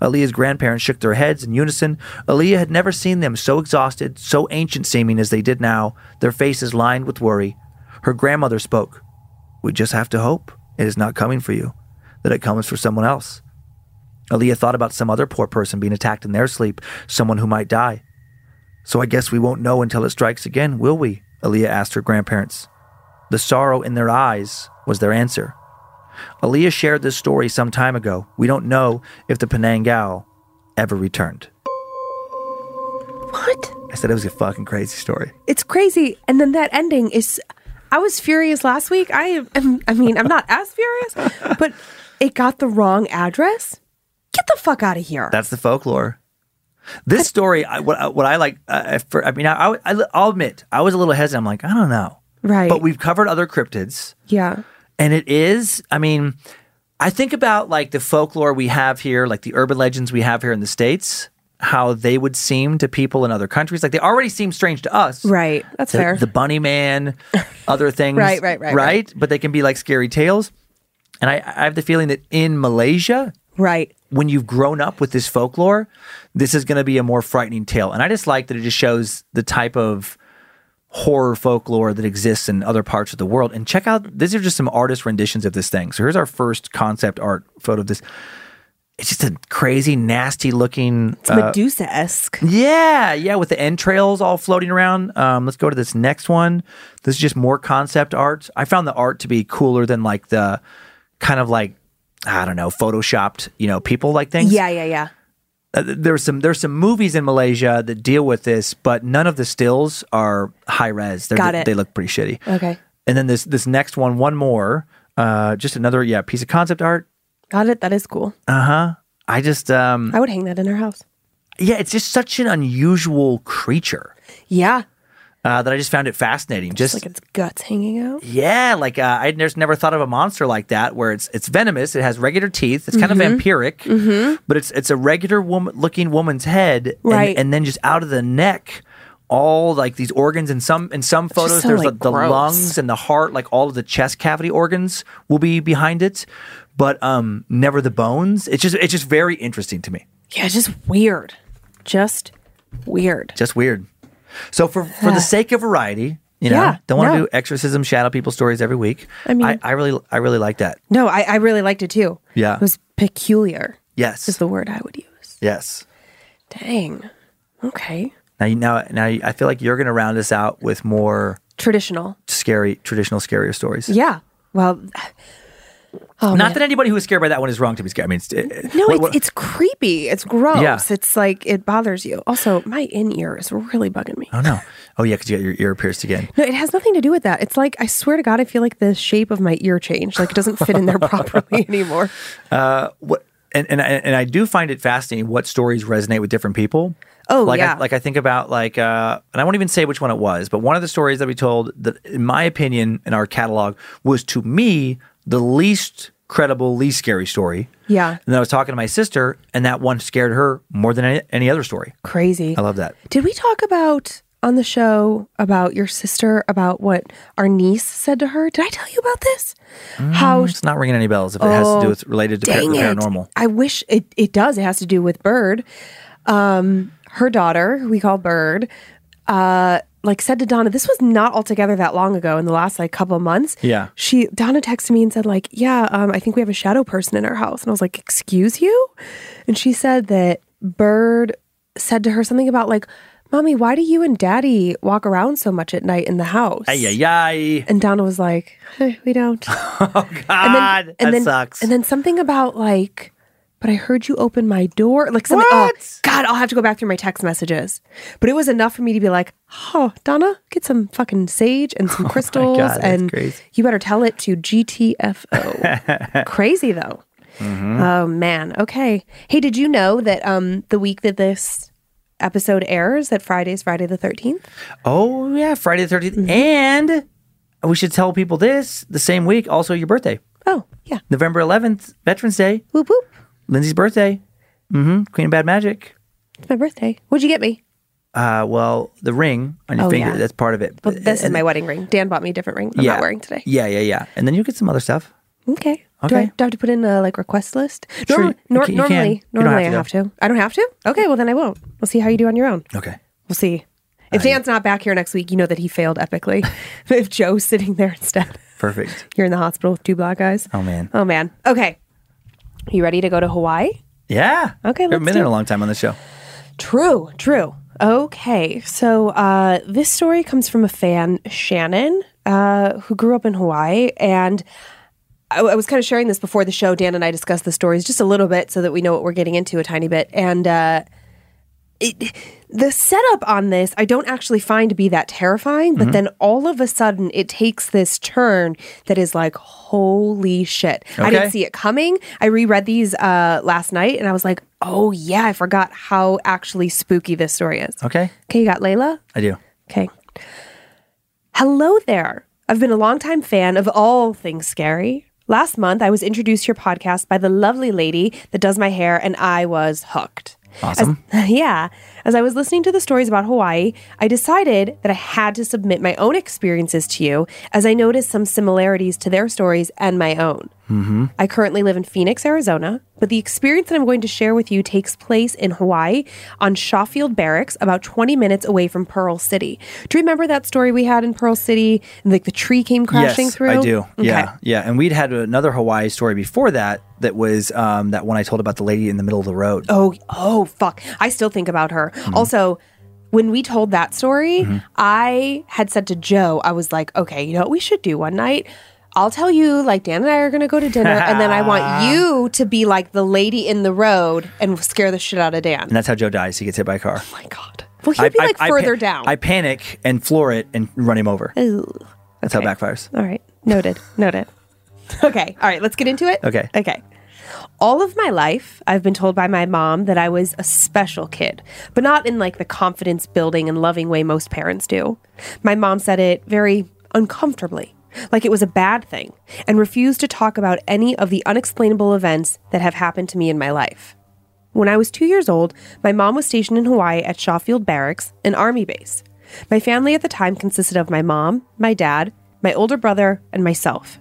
Aaliyah's grandparents shook their heads in unison. Aaliyah had never seen them so exhausted, so ancient seeming as they did now, their faces lined with worry. Her grandmother spoke. We just have to hope it is not coming for you, that it comes for someone else. Aaliyah thought about some other poor person being attacked in their sleep, someone who might die. So I guess we won't know until it strikes again, will we? Aaliyah asked her grandparents. The sorrow in their eyes was their answer. Aaliyah shared this story some time ago. We don't know if the Penanggal ever returned. What? I said it was a fucking crazy story. It's crazy. And then that ending is. I was furious last week. I am. I mean, I'm not as furious, *laughs* but it got the wrong address. Get the fuck out of here. That's the folklore. This story, I, what, what I like, uh, for, I mean, I, I, I'll admit, I was a little hesitant. I'm like, I don't know. Right. But we've covered other cryptids. yeah. And it is, I mean, I think about like the folklore we have here, like the urban legends we have here in the States, how they would seem to people in other countries. Like they already seem strange to us. Right. That's The, fair. the bunny man, *laughs* other things. Right, right, right, right. But they can be like scary tales. And I, I have the feeling that in Malaysia, right. when you've grown up with this folklore, this is going to be a more frightening tale. And I just like that it just shows the type of horror folklore that exists in other parts of the world. And check out, these are just some artist renditions of this thing. So here's our first concept art photo of this. It's just a crazy, nasty looking. It's Medusa esque. Yeah, yeah, with the entrails all floating around. Um, let's go to this next one. This is just more concept art. I found the art to be cooler than like the kind of like I don't know, photoshopped, you know, people like things. Yeah, yeah, yeah. Uh, there's some there's some movies in Malaysia that deal with this, but none of the stills are high res. They're, Got it. They look pretty shitty. Okay. And then this this next one, one more, uh, just another yeah piece of concept art. Got it. That is cool. Uh huh. I just um I would hang that in our house. yeah, it's just such an unusual creature Yeah. Uh, that I just found it fascinating. Just Just, like its guts hanging out. yeah, like uh, I just never thought of a monster like that where it's it's venomous. It has regular teeth. It's kind Mm-hmm. of vampiric, but it's it's a regular woman looking woman's head, and- Right. And, then just out of the neck, all like these organs. In some in some photos, so, there's like, the, the lungs and the heart, like all of the chest cavity organs will be behind it, but um never the bones. It's just it's just very interesting to me. Yeah, just weird. Just weird. Just weird. So for for the sake of variety. You know, Yeah, don't want to no. do exorcism shadow people stories every week. I mean- I, I really, I really like that. No, I, I really liked it too. Yeah. It was peculiar, Yes, is the word I would use. yes. Dang. Okay. Now, you- now, now, I feel like you're going to round us out with more Traditional. scary, traditional, scarier stories. Yeah. Well, oh, Not man. that anybody who is scared by that one is wrong to be scared. I mean, it's, it, No, what- it's, what- it's creepy. It's gross. Yeah. It's like it bothers you. Also, my in ear is really bugging me. oh no, oh yeah, because you got your ear pierced again. No, it has nothing to do with that. It's like I swear to God, I feel like the shape of my ear changed. Like it doesn't fit in there *laughs* properly anymore. What? And and I, and I do find it fascinating what stories resonate with different people. Oh, like yeah. I, like I think about like uh, and I won't even say which one it was, but one of the stories that we told that, in my opinion, in our catalog was to me the least credible, least scary story. Yeah. And then I was talking to my sister, and that one scared her more than any, any other story. Crazy. I love that. Did we talk about on the show about your sister about what our niece said to her? Did I tell you about this? How It's not ringing any bells if it has to do Oh, with related to par- dang the it. paranormal. I wish it, it does. It has to do with Bird. Um, her daughter, who we call Bird, uh, like said to Donna, this was not altogether that long ago in the last like couple of months. Yeah. She Donna texted me and said, like, yeah, um, I think we have a shadow person in our house. And I was like, excuse you? And she said that Bird said to her something about like, Mommy, why do you and Daddy walk around so much at night in the house? Ay ay ay. And Donna was like, "Eh, we don't. *laughs* oh God, and that then, sucks. And then something about like, but I heard you open my door. Like something. What? Oh God, I'll have to go back through my text messages. But it was enough for me to be like, oh, Donna, get some fucking sage and some *laughs* crystals, Oh God, and crazy. you better tell it to GTFO. *laughs* crazy though. Mm-hmm. Oh man. Okay. Hey, did you know that um the week that this episode airs that Friday's Friday the 13th. Oh yeah, Friday the 13th Mm-hmm. and we should tell people this the same week. Also, your birthday, Oh, yeah. November 11th, Veterans Day, Whoop whoop. Lindsay's birthday. Mm-hmm. Queen of Bad Magic. It's my birthday. What'd you get me? Uh, well, the ring on your Oh, finger, yeah. that's part of it. Well, this is And- my wedding ring. Dan bought me a different ring. I'm yeah. not wearing today. Yeah, yeah, yeah. And then you'll get some other stuff. Okay. Do I, Okay. do I have to put in a like request list? Sure, Normal- you nor- can- you can. normally, You don't normally have I to, have to. I don't have to. Okay, well then I won't. We'll see how you do on your own. Okay. We'll see. If Dan's not back here next week, you know that he failed epically. *laughs* *laughs* if Joe's sitting there instead, Perfect. you're in the hospital with two black eyes. Oh man. Oh man. Okay. You ready to go to Hawaii? Yeah. Okay, We haven't been there a long time on the show. True, true. Okay, so uh, this story comes from a fan, Shannon, uh, who grew up in Hawaii. And I, I was kind of sharing this before the show. Dan and I discussed the stories just a little bit so that we know what we're getting into a tiny bit. And uh, it, the setup on this, I don't actually find to be that terrifying. But then all of a sudden, it takes this turn that is like, holy shit. I didn't see it coming. I reread these uh, last night and I was like, oh, yeah, I forgot how actually spooky this story is. Okay. Okay, you got Layla? I do. Okay. Hello there. I've been a longtime fan of all things scary. Last month, I was introduced to your podcast by the lovely lady that does my hair, and I was hooked. Awesome. As, *laughs* yeah. As I was listening to the stories about Hawaii, I decided that I had to submit my own experiences to you as I noticed some similarities to their stories and my own. Mm-hmm. I currently live in Phoenix, Arizona, but the experience that I'm going to share with you takes place in Hawaii on Schofield Barracks, about 20 minutes away from Pearl City. Do you remember that story we had in Pearl City? Like the tree came crashing yes, through? I do. Okay. Yeah, yeah. And we'd had another Hawaii story before that. That was um, that one I told about the lady in the middle of the road. Oh, oh, fuck. I still think about her. Mm-hmm. Also, when we told that story, I had said to Joe, I was like, okay, you know what we should do one night? I'll tell you, like, Dan and I are going to go to dinner, and then I want *laughs* you to be like the lady in the road and scare the shit out of Dan. And that's how Joe dies. He gets hit by a car. Oh my God. Well, he'd be like further pa- down. I panic and floor it and run him over. Ooh. That's how it backfires. All right. Noted. Noted. *laughs* Okay. All right. Let's get into it. Okay. Okay. All of my life, I've been told by my mom that I was a special kid, but not in like the confidence building and loving way most parents do. My mom said it very uncomfortably, like it was a bad thing, and refused to talk about any of the unexplainable events that have happened to me in my life. When I was two years old, my mom was stationed in Hawaii at Schofield Barracks, an army base. My family at the time consisted of my mom, my dad, my older brother, and myself.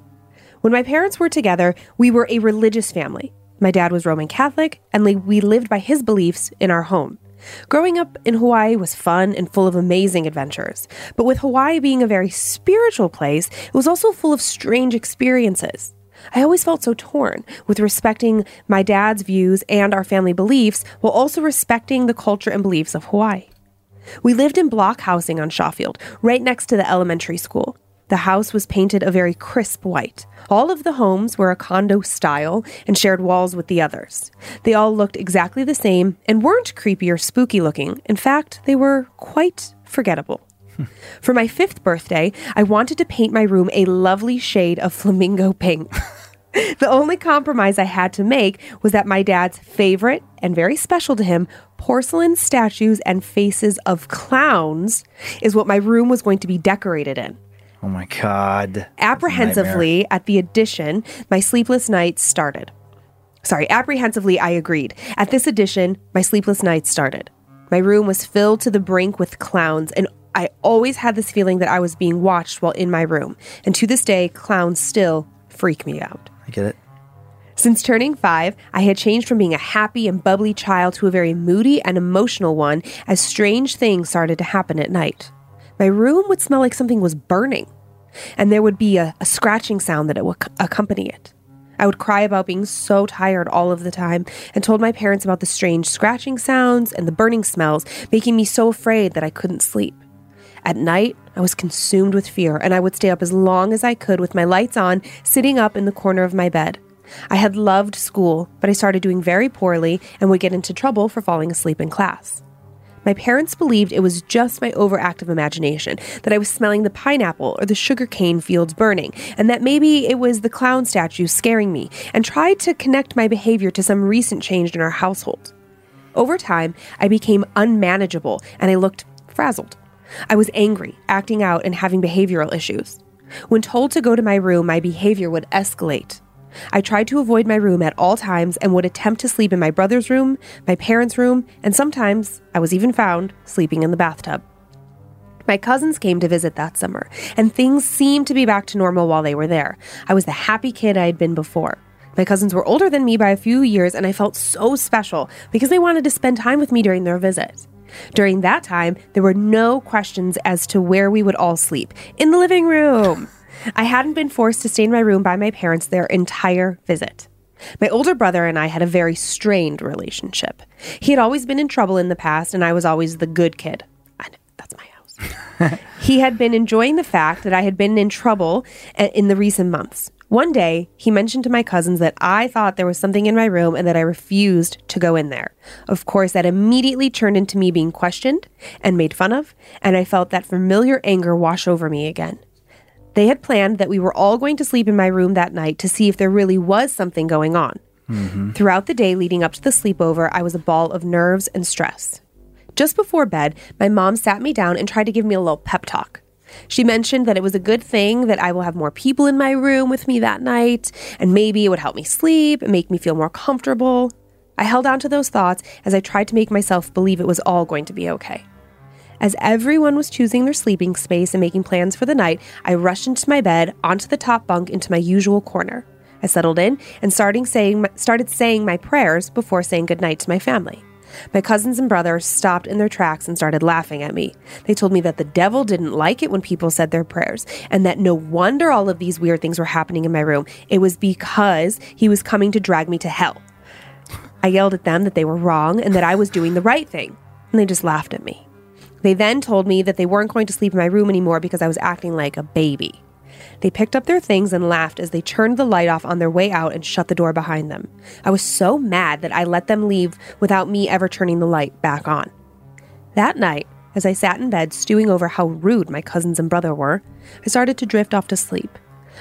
When my parents were together, we were a religious family. My dad was Roman Catholic, and we lived by his beliefs in our home. Growing up in Hawaii was fun and full of amazing adventures. But with Hawaii being a very spiritual place, it was also full of strange experiences. I always felt so torn with respecting my dad's views and our family beliefs while also respecting the culture and beliefs of Hawaii. We lived in block housing on Schofield, right next to the elementary school. The house was painted a very crisp white. All of the homes were a condo style and shared walls with the others. They all looked exactly the same and weren't creepy or spooky looking. In fact, they were quite forgettable. *laughs* For my fifth birthday, I wanted to paint my room a lovely shade of flamingo pink. *laughs* The only compromise I had to make was that my dad's favorite and very special to him porcelain statues and faces of clowns is what my room was going to be decorated in. Oh my god. Apprehensively, at the addition, my sleepless nights started. Sorry, apprehensively, I agreed. At this addition, my sleepless nights started. My room was filled to the brink with clowns, and I always had this feeling that I was being watched while in my room. And to this day, clowns still freak me out. I get it. Since turning five, I had changed from being a happy and bubbly child to a very moody and emotional one as strange things started to happen at night. My room would smell like something was burning, and there would be a, a scratching sound that would accompany it. I would cry about being so tired all of the time and told my parents about the strange scratching sounds and the burning smells, making me so afraid that I couldn't sleep. At night, I was consumed with fear, and I would stay up as long as I could with my lights on, sitting up in the corner of my bed. I had loved school, but I started doing very poorly and would get into trouble for falling asleep in class. My parents believed it was just my overactive imagination, that I was smelling the pineapple or the sugarcane fields burning, and that maybe it was the clown statue scaring me, and tried to connect my behavior to some recent change in our household. Over time, I became unmanageable and I looked frazzled. I was angry, acting out, and having behavioral issues. When told to go to my room, my behavior would escalate. I tried to avoid my room at all times and would attempt to sleep in my brother's room, my parents' room, and sometimes I was even found sleeping in the bathtub. My cousins came to visit that summer, and things seemed to be back to normal while they were there. I was the happy kid I had been before. My cousins were older than me by a few years, and I felt so special because they wanted to spend time with me during their visit. During that time, there were no questions as to where we would all sleep in the living room. I hadn't been forced to stay in my room by my parents their entire visit. My older brother and I had a very strained relationship. He had always been in trouble in the past, and I was always the good kid. I know, that's my house. *laughs* he had been enjoying the fact that I had been in trouble uh, in the recent months. One day, he mentioned to my cousins that I thought there was something in my room and that I refused to go in there. Of course, that immediately turned into me being questioned and made fun of, and I felt that familiar anger wash over me again. They had planned that we were all going to sleep in my room that night to see if there really was something going on. Mm-hmm. Throughout the day leading up to the sleepover, I was a ball of nerves and stress. Just before bed, my mom sat me down and tried to give me a little pep talk. She mentioned that it was a good thing that I will have more people in my room with me that night, and maybe it would help me sleep and make me feel more comfortable. I held on to those thoughts as I tried to make myself believe it was all going to be okay. As everyone was choosing their sleeping space and making plans for the night, I rushed into my bed, onto the top bunk, into my usual corner. I settled in and starting saying, started saying my prayers before saying goodnight to my family. My cousins and brothers stopped in their tracks and started laughing at me. They told me that the devil didn't like it when people said their prayers, and that no wonder all of these weird things were happening in my room. It was because he was coming to drag me to hell. I yelled at them that they were wrong and that I was doing the right thing, and they just laughed at me. They then told me that they weren't going to sleep in my room anymore because I was acting like a baby. They picked up their things and laughed as they turned the light off on their way out and shut the door behind them. I was so mad that I let them leave without me ever turning the light back on. That night, as I sat in bed stewing over how rude my cousins and brother were, I started to drift off to sleep.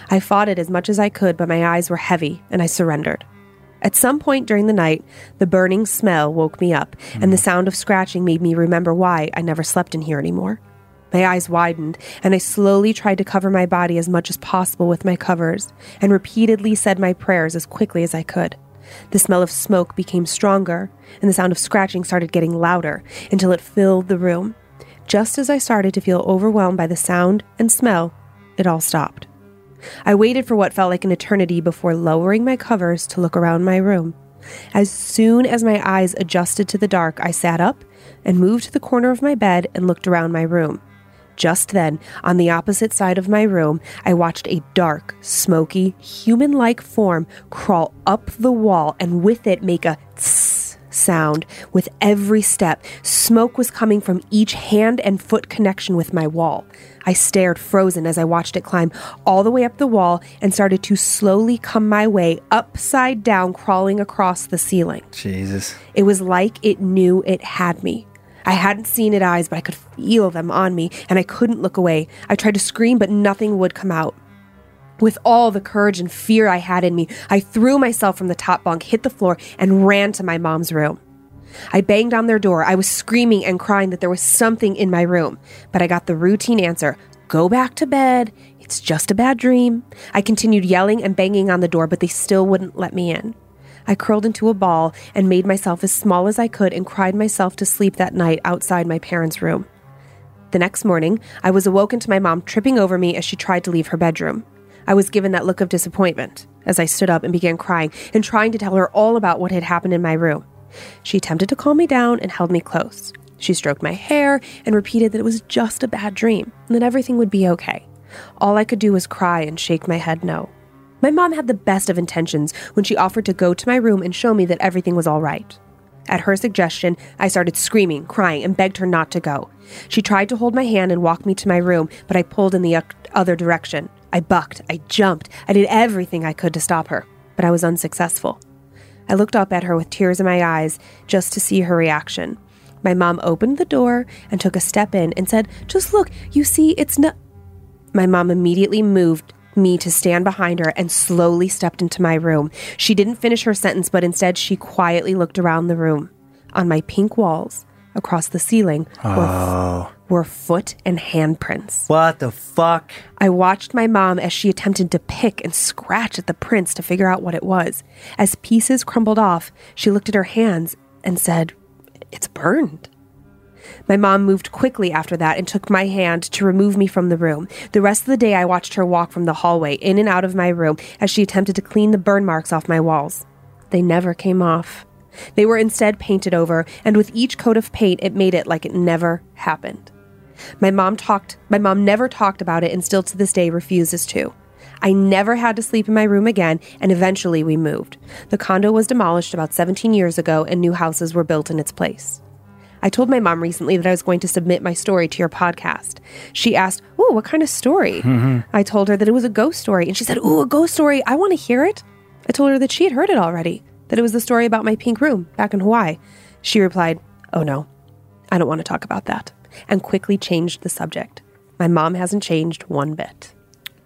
I fought it as much as I could, but my eyes were heavy and I surrendered. At some point during the night, the burning smell woke me up, and the sound of scratching made me remember why I never slept in here anymore. My eyes widened, and I slowly tried to cover my body as much as possible with my covers, and repeatedly said my prayers as quickly as I could. The smell of smoke became stronger, and the sound of scratching started getting louder until it filled the room. Just as I started to feel overwhelmed by the sound and smell, it all stopped. I waited for what felt like an eternity before lowering my covers to look around my room. As soon as my eyes adjusted to the dark, I sat up and moved to the corner of my bed and looked around my room. Just then, on the opposite side of my room, I watched a dark, smoky, human like form crawl up the wall and with it make a sound with every step. Smoke was coming from each hand and foot connection with my wall. I stared frozen as I watched it climb all the way up the wall and started to slowly come my way upside down, crawling across the ceiling. Jesus. It was like it knew it had me. I hadn't seen its eyes, but I could feel them on me, and I couldn't look away. I tried to scream, but nothing would come out. With all the courage and fear I had in me, I threw myself from the top bunk, hit the floor, and ran to my mom's room. I banged on their door. I was screaming and crying that there was something in my room, but I got the routine answer go back to bed. It's just a bad dream. I continued yelling and banging on the door, but they still wouldn't let me in. I curled into a ball and made myself as small as I could and cried myself to sleep that night outside my parents' room. The next morning, I was awoken to my mom tripping over me as she tried to leave her bedroom. I was given that look of disappointment as I stood up and began crying and trying to tell her all about what had happened in my room. She attempted to calm me down and held me close. She stroked my hair and repeated that it was just a bad dream and that everything would be okay. All I could do was cry and shake my head no. My mom had the best of intentions when she offered to go to my room and show me that everything was all right. At her suggestion, I started screaming, crying, and begged her not to go. She tried to hold my hand and walk me to my room, but I pulled in the other direction. I bucked, I jumped, I did everything I could to stop her, but I was unsuccessful. I looked up at her with tears in my eyes just to see her reaction. My mom opened the door and took a step in and said, Just look, you see, it's not. My mom immediately moved me to stand behind her and slowly stepped into my room. She didn't finish her sentence, but instead she quietly looked around the room. on my pink walls across the ceiling were, oh. Were foot and handprints. What the fuck? I watched my mom as she attempted to pick and scratch at the prints to figure out what it was. As pieces crumbled off, she looked at her hands and said, It's burned. My mom moved quickly after that and took my hand to remove me from the room. The rest of the day, I watched her walk from the hallway in and out of my room as she attempted to clean the burn marks off my walls. They never came off. They were instead painted over, and with each coat of paint, it made it like it never happened. My mom talked, my mom never talked about it and still to this day refuses to. I never had to sleep in my room again, and eventually we moved. The condo was demolished about 17 years ago, and new houses were built in its place. I told my mom recently that I was going to submit my story to your podcast. She asked, Ooh, what kind of story? Mm-hmm. I told her that it was a ghost story, and she said, Ooh, a ghost story. I want to hear it. I told her that she had heard it already, that it was the story about my pink room back in Hawaii. She replied, Oh no, I don't want to talk about that, and quickly changed the subject. My mom hasn't changed one bit.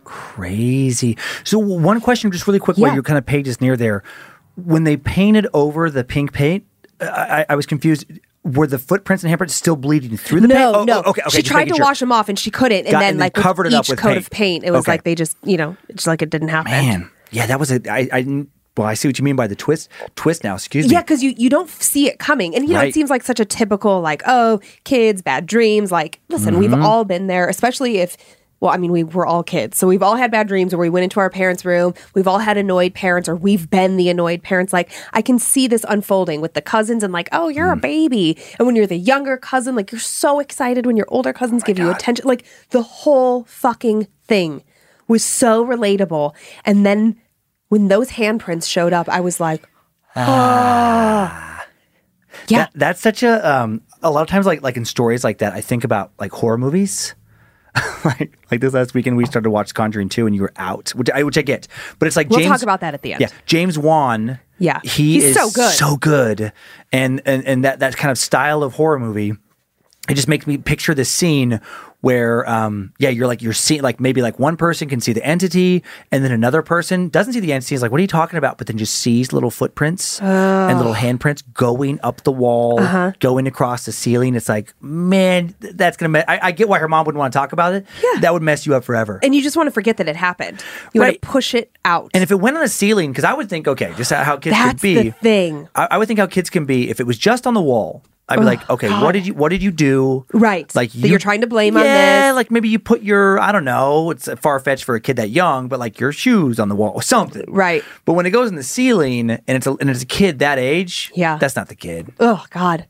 Crazy. So one question, just really quick, while Yeah. your kind of page is near there. When they painted over the pink paint, I, I, was confused. Were the footprints and handprints still bleeding through the no, paint? Oh, no. oh, okay, okay. she tried to sure. wash them off and she couldn't, and Got- then and then like covered it up each with coat paint. of paint, it was Okay. like they just, you know, it's like it didn't happen. Man, yeah, that was a. I, I didn't. Well, I see what you mean by the twist. Twist now. Excuse me. Yeah, because you, you don't see it coming. And, you know, Right. it seems like such a typical, like, oh, kids, bad dreams. Like, listen, Mm-hmm. we've all been there, especially if, well, I mean, we were all kids. So we've all had bad dreams or we went into our parents' room. We've all had annoyed parents or we've been the annoyed parents. Like, I can see this unfolding with the cousins and, like, oh, you're a Mm. baby. And when you're the younger cousin, like, you're so excited when your older Oh cousins give you attention. Like, the whole fucking thing was so relatable. And then when those handprints showed up, I was like, ah. Yeah. That, that's such a. Um, a lot of times, like like in stories like that, I think about like horror movies. *laughs* like like this last weekend, we started to watch Conjuring two, and you were out, which I which I get. But it's like James We'll James, talk about that at the end. Yeah, James Wan. Yeah. he He's is so good. so good, and and and that that kind of style of horror movie. It just makes me picture this scene where, um, yeah, you're like you're seeing like maybe like one person can see the entity, and then another person doesn't see the entity. Is like, what are you talking about? But then just sees little footprints and little handprints going up the wall, Uh-huh. going across the ceiling. It's like, man, that's gonna. Me- I, I get why her mom wouldn't want to talk about it. Yeah. that would mess you up forever. and you just want to forget that it happened. You Right. want to push it out. And if it went on the ceiling, because I would think, okay, just how kids That's could be. the thing. I, I would think how kids can be if it was just on the wall. I'd be like, okay, what did you what did you do? Right. Like That you're trying to blame on yeah, this. like maybe you put your I don't know, it's far fetched for a kid that young, but like your shoes on the wall or something. Right. But when it goes in the ceiling and it's a and it's a kid that age, Yeah. that's not the kid. oh God,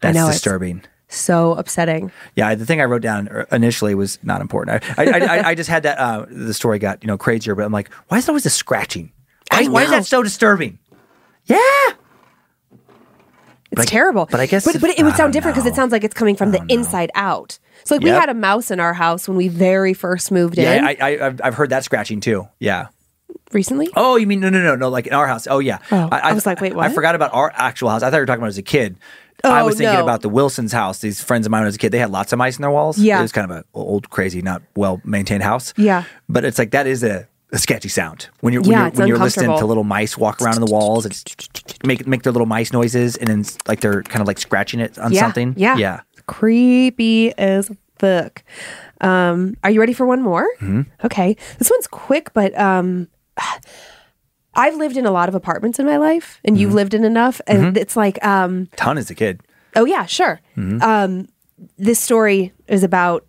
That's know, disturbing. so upsetting. Yeah, the thing I wrote down er, initially was not important. I, I, I, I just had that. Uh, the story got you know crazier, but I'm like, why is it always the scratching? Why, why is that so disturbing? Yeah, It's I- terrible. but I guess but, if- but it would I sound different because it sounds like it's coming from the inside out. So like we had a mouse in our house when we very first moved in yeah. I, I, I've, I've heard that scratching too. Yeah. recently. Oh, you mean no, no, no, no? Like in our house? Oh, yeah. Oh, I was like, wait, what? I forgot about our actual house. I thought you were talking about as a kid. Oh, I was thinking no. about the Wilsons' house. These friends of mine as a kid, they had lots of mice in their walls. Yeah. it was kind of an old, crazy, not well maintained house. Yeah. but it's like that is a, a sketchy sound when you're when Yeah, you're, when you're listening to little mice walk around in the walls and make make their little mice noises, and then like they're kind of like scratching it on yeah, something. Yeah. yeah. Creepy as fuck. Um, are you ready for one more? Mm-hmm. Okay. This one's quick, but um, *sighs* I've lived in a lot of apartments in my life, and Mm-hmm. you've lived in enough, and it's like, um, Ton as a kid. oh yeah, sure. Mm-hmm. Um, this story is about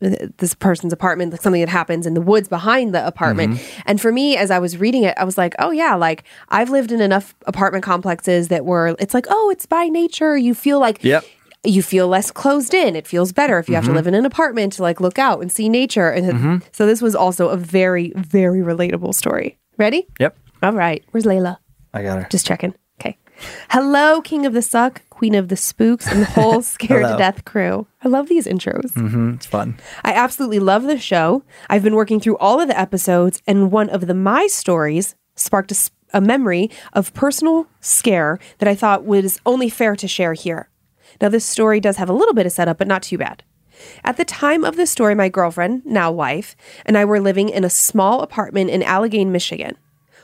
this person's apartment, like something that happens in the woods behind the apartment. Mm-hmm. And for me, as I was reading it, I was like, oh yeah, like I've lived in enough apartment complexes that were, it's like, oh, it's by nature. You feel like Yep. you feel less closed in. It feels better if you have to live in an apartment to like look out and see nature. And so this was also a very, very relatable story. Ready? Yep, All right. Where's Layla? I got her. Just checking. Hello, King of the Suck, Queen of the Spooks, and the whole *laughs* Scared to Death crew. I love these intros. hmm it's fun. I absolutely love the show. I've been working through all of the episodes, and one of the My stories sparked a memory of personal scare that I thought was only fair to share here. Now, this story does have a little bit of setup, but not too bad. At the time of the story, my girlfriend, now wife, and I were living in a small apartment in Allegan, Michigan.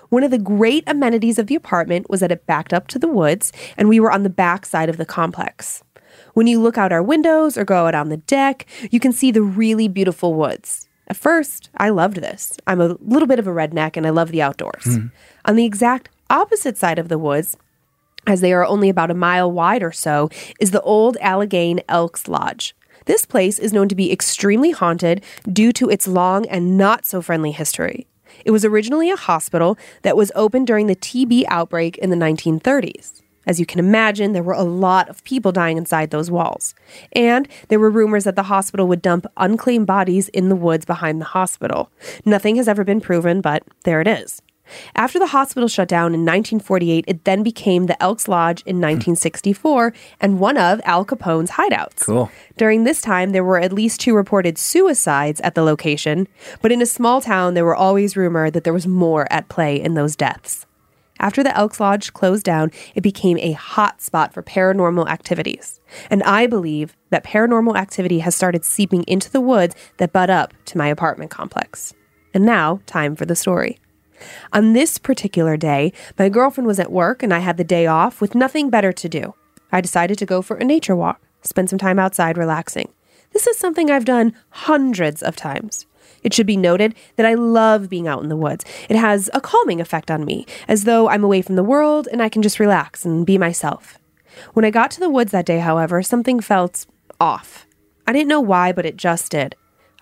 One of the great amenities of the apartment was that it backed up to the woods, and we were on the back side of the complex. When you look out our windows or go out on the deck, you can see the really beautiful woods. At first, I loved this. I'm a little bit of a redneck and I love the outdoors. Hmm. On the exact opposite side of the woods, as they are only about a mile wide or so, is the old Allegan Elks Lodge. This place is known to be extremely haunted due to its long and not so friendly history. It was originally a hospital that was opened during the TB outbreak in the 1930s. As you can imagine, there were a lot of people dying inside those walls. And there were rumors that the hospital would dump unclaimed bodies in the woods behind the hospital. Nothing has ever been proven, but there it is. After the hospital shut down in 1948, it then became the Elks Lodge in hmm. 1964 and one of Al Capone's hideouts. Cool. During this time, there were at least two reported suicides at the location, but in a small town, there were always rumor that there was more at play in those deaths. After the Elks Lodge closed down, it became a hot spot for paranormal activities. And I believe that paranormal activity has started seeping into the woods that butt up to my apartment complex. And now, time for the story. On this particular day, my girlfriend was at work and I had the day off with nothing better to do. I decided to go for a nature walk, spend some time outside relaxing. This is something I've done hundreds of times. It should be noted that I love being out in the woods. It has a calming effect on me, as though I'm away from the world and I can just relax and be myself. When I got to the woods that day, however, something felt off. I didn't know why, but it just did.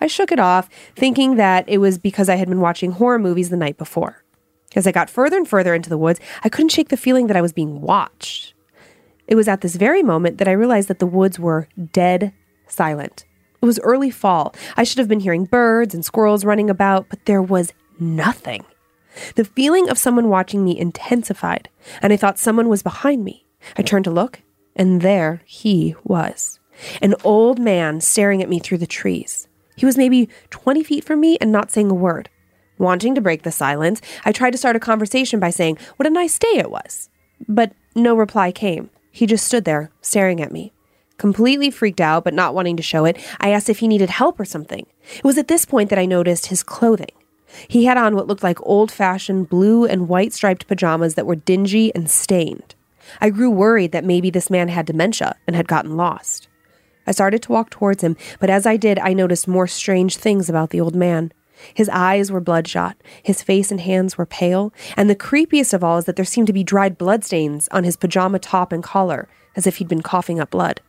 I shook it off, thinking that it was because I had been watching horror movies the night before. As I got further and further into the woods, I couldn't shake the feeling that I was being watched. It was at this very moment that I realized that the woods were dead silent. It was early fall. I should have been hearing birds and squirrels running about, but there was nothing. The feeling of someone watching me intensified, and I thought someone was behind me. I turned to look, and there he was an old man staring at me through the trees. He was maybe 20 feet from me and not saying a word. Wanting to break the silence, I tried to start a conversation by saying what a nice day it was. But no reply came. He just stood there, staring at me. Completely freaked out, but not wanting to show it, I asked if he needed help or something. It was at this point that I noticed his clothing. He had on what looked like old fashioned blue and white striped pajamas that were dingy and stained. I grew worried that maybe this man had dementia and had gotten lost. I started to walk towards him, but as I did, I noticed more strange things about the old man. His eyes were bloodshot, his face and hands were pale, and the creepiest of all is that there seemed to be dried bloodstains on his pajama top and collar, as if he'd been coughing up blood.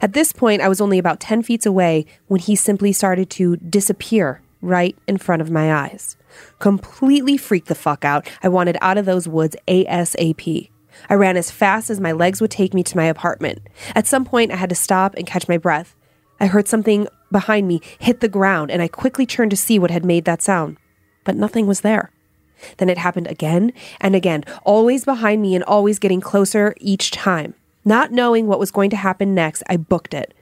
At this point, I was only about 10 feet away when he simply started to disappear right in front of my eyes. Completely freaked the fuck out, I wanted out of those woods ASAP. I ran as fast as my legs would take me to my apartment. At some point, I had to stop and catch my breath. I heard something behind me hit the ground, and I quickly turned to see what had made that sound. But nothing was there. Then it happened again and again, always behind me and always getting closer each time. Not knowing what was going to happen next, I booked it.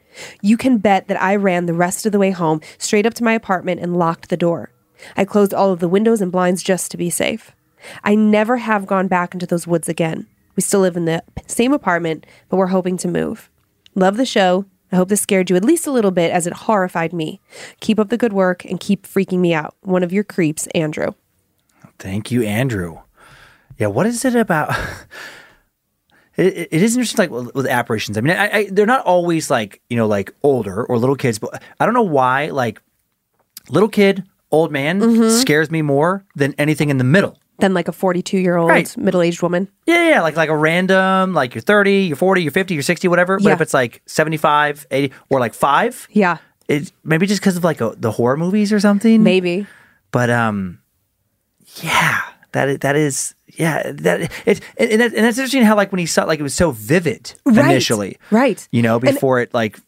You can bet that I ran the rest of the way home, straight up to my apartment, and locked the door. I closed all of the windows and blinds just to be safe. I never have gone back into those woods again. We still live in the same apartment, but we're hoping to move. Love the show. I hope this scared you at least a little bit as it horrified me. Keep up the good work and keep freaking me out. One of your creeps, Andrew. Thank you, Andrew. Yeah, what is it about? *laughs* It, it is interesting, like with, with apparitions. I mean, I, I, they're not always like you know, like older or little kids, but I don't know why. Like little kid, old man mm-hmm. scares me more than anything in the middle. Then, like a 42 year old Right. middle aged woman. Yeah, yeah, like like a random, like you're 30, you're 40, you're 50, you're 60, whatever. But Yeah. if it's like 75, 80, or like five, Yeah, it's maybe just because of like a, the horror movies or something. maybe. But um, yeah, that is, that is yeah that it and, and, that, and that's interesting how like when he saw like it was so vivid Right. initially, Right. You know, before it like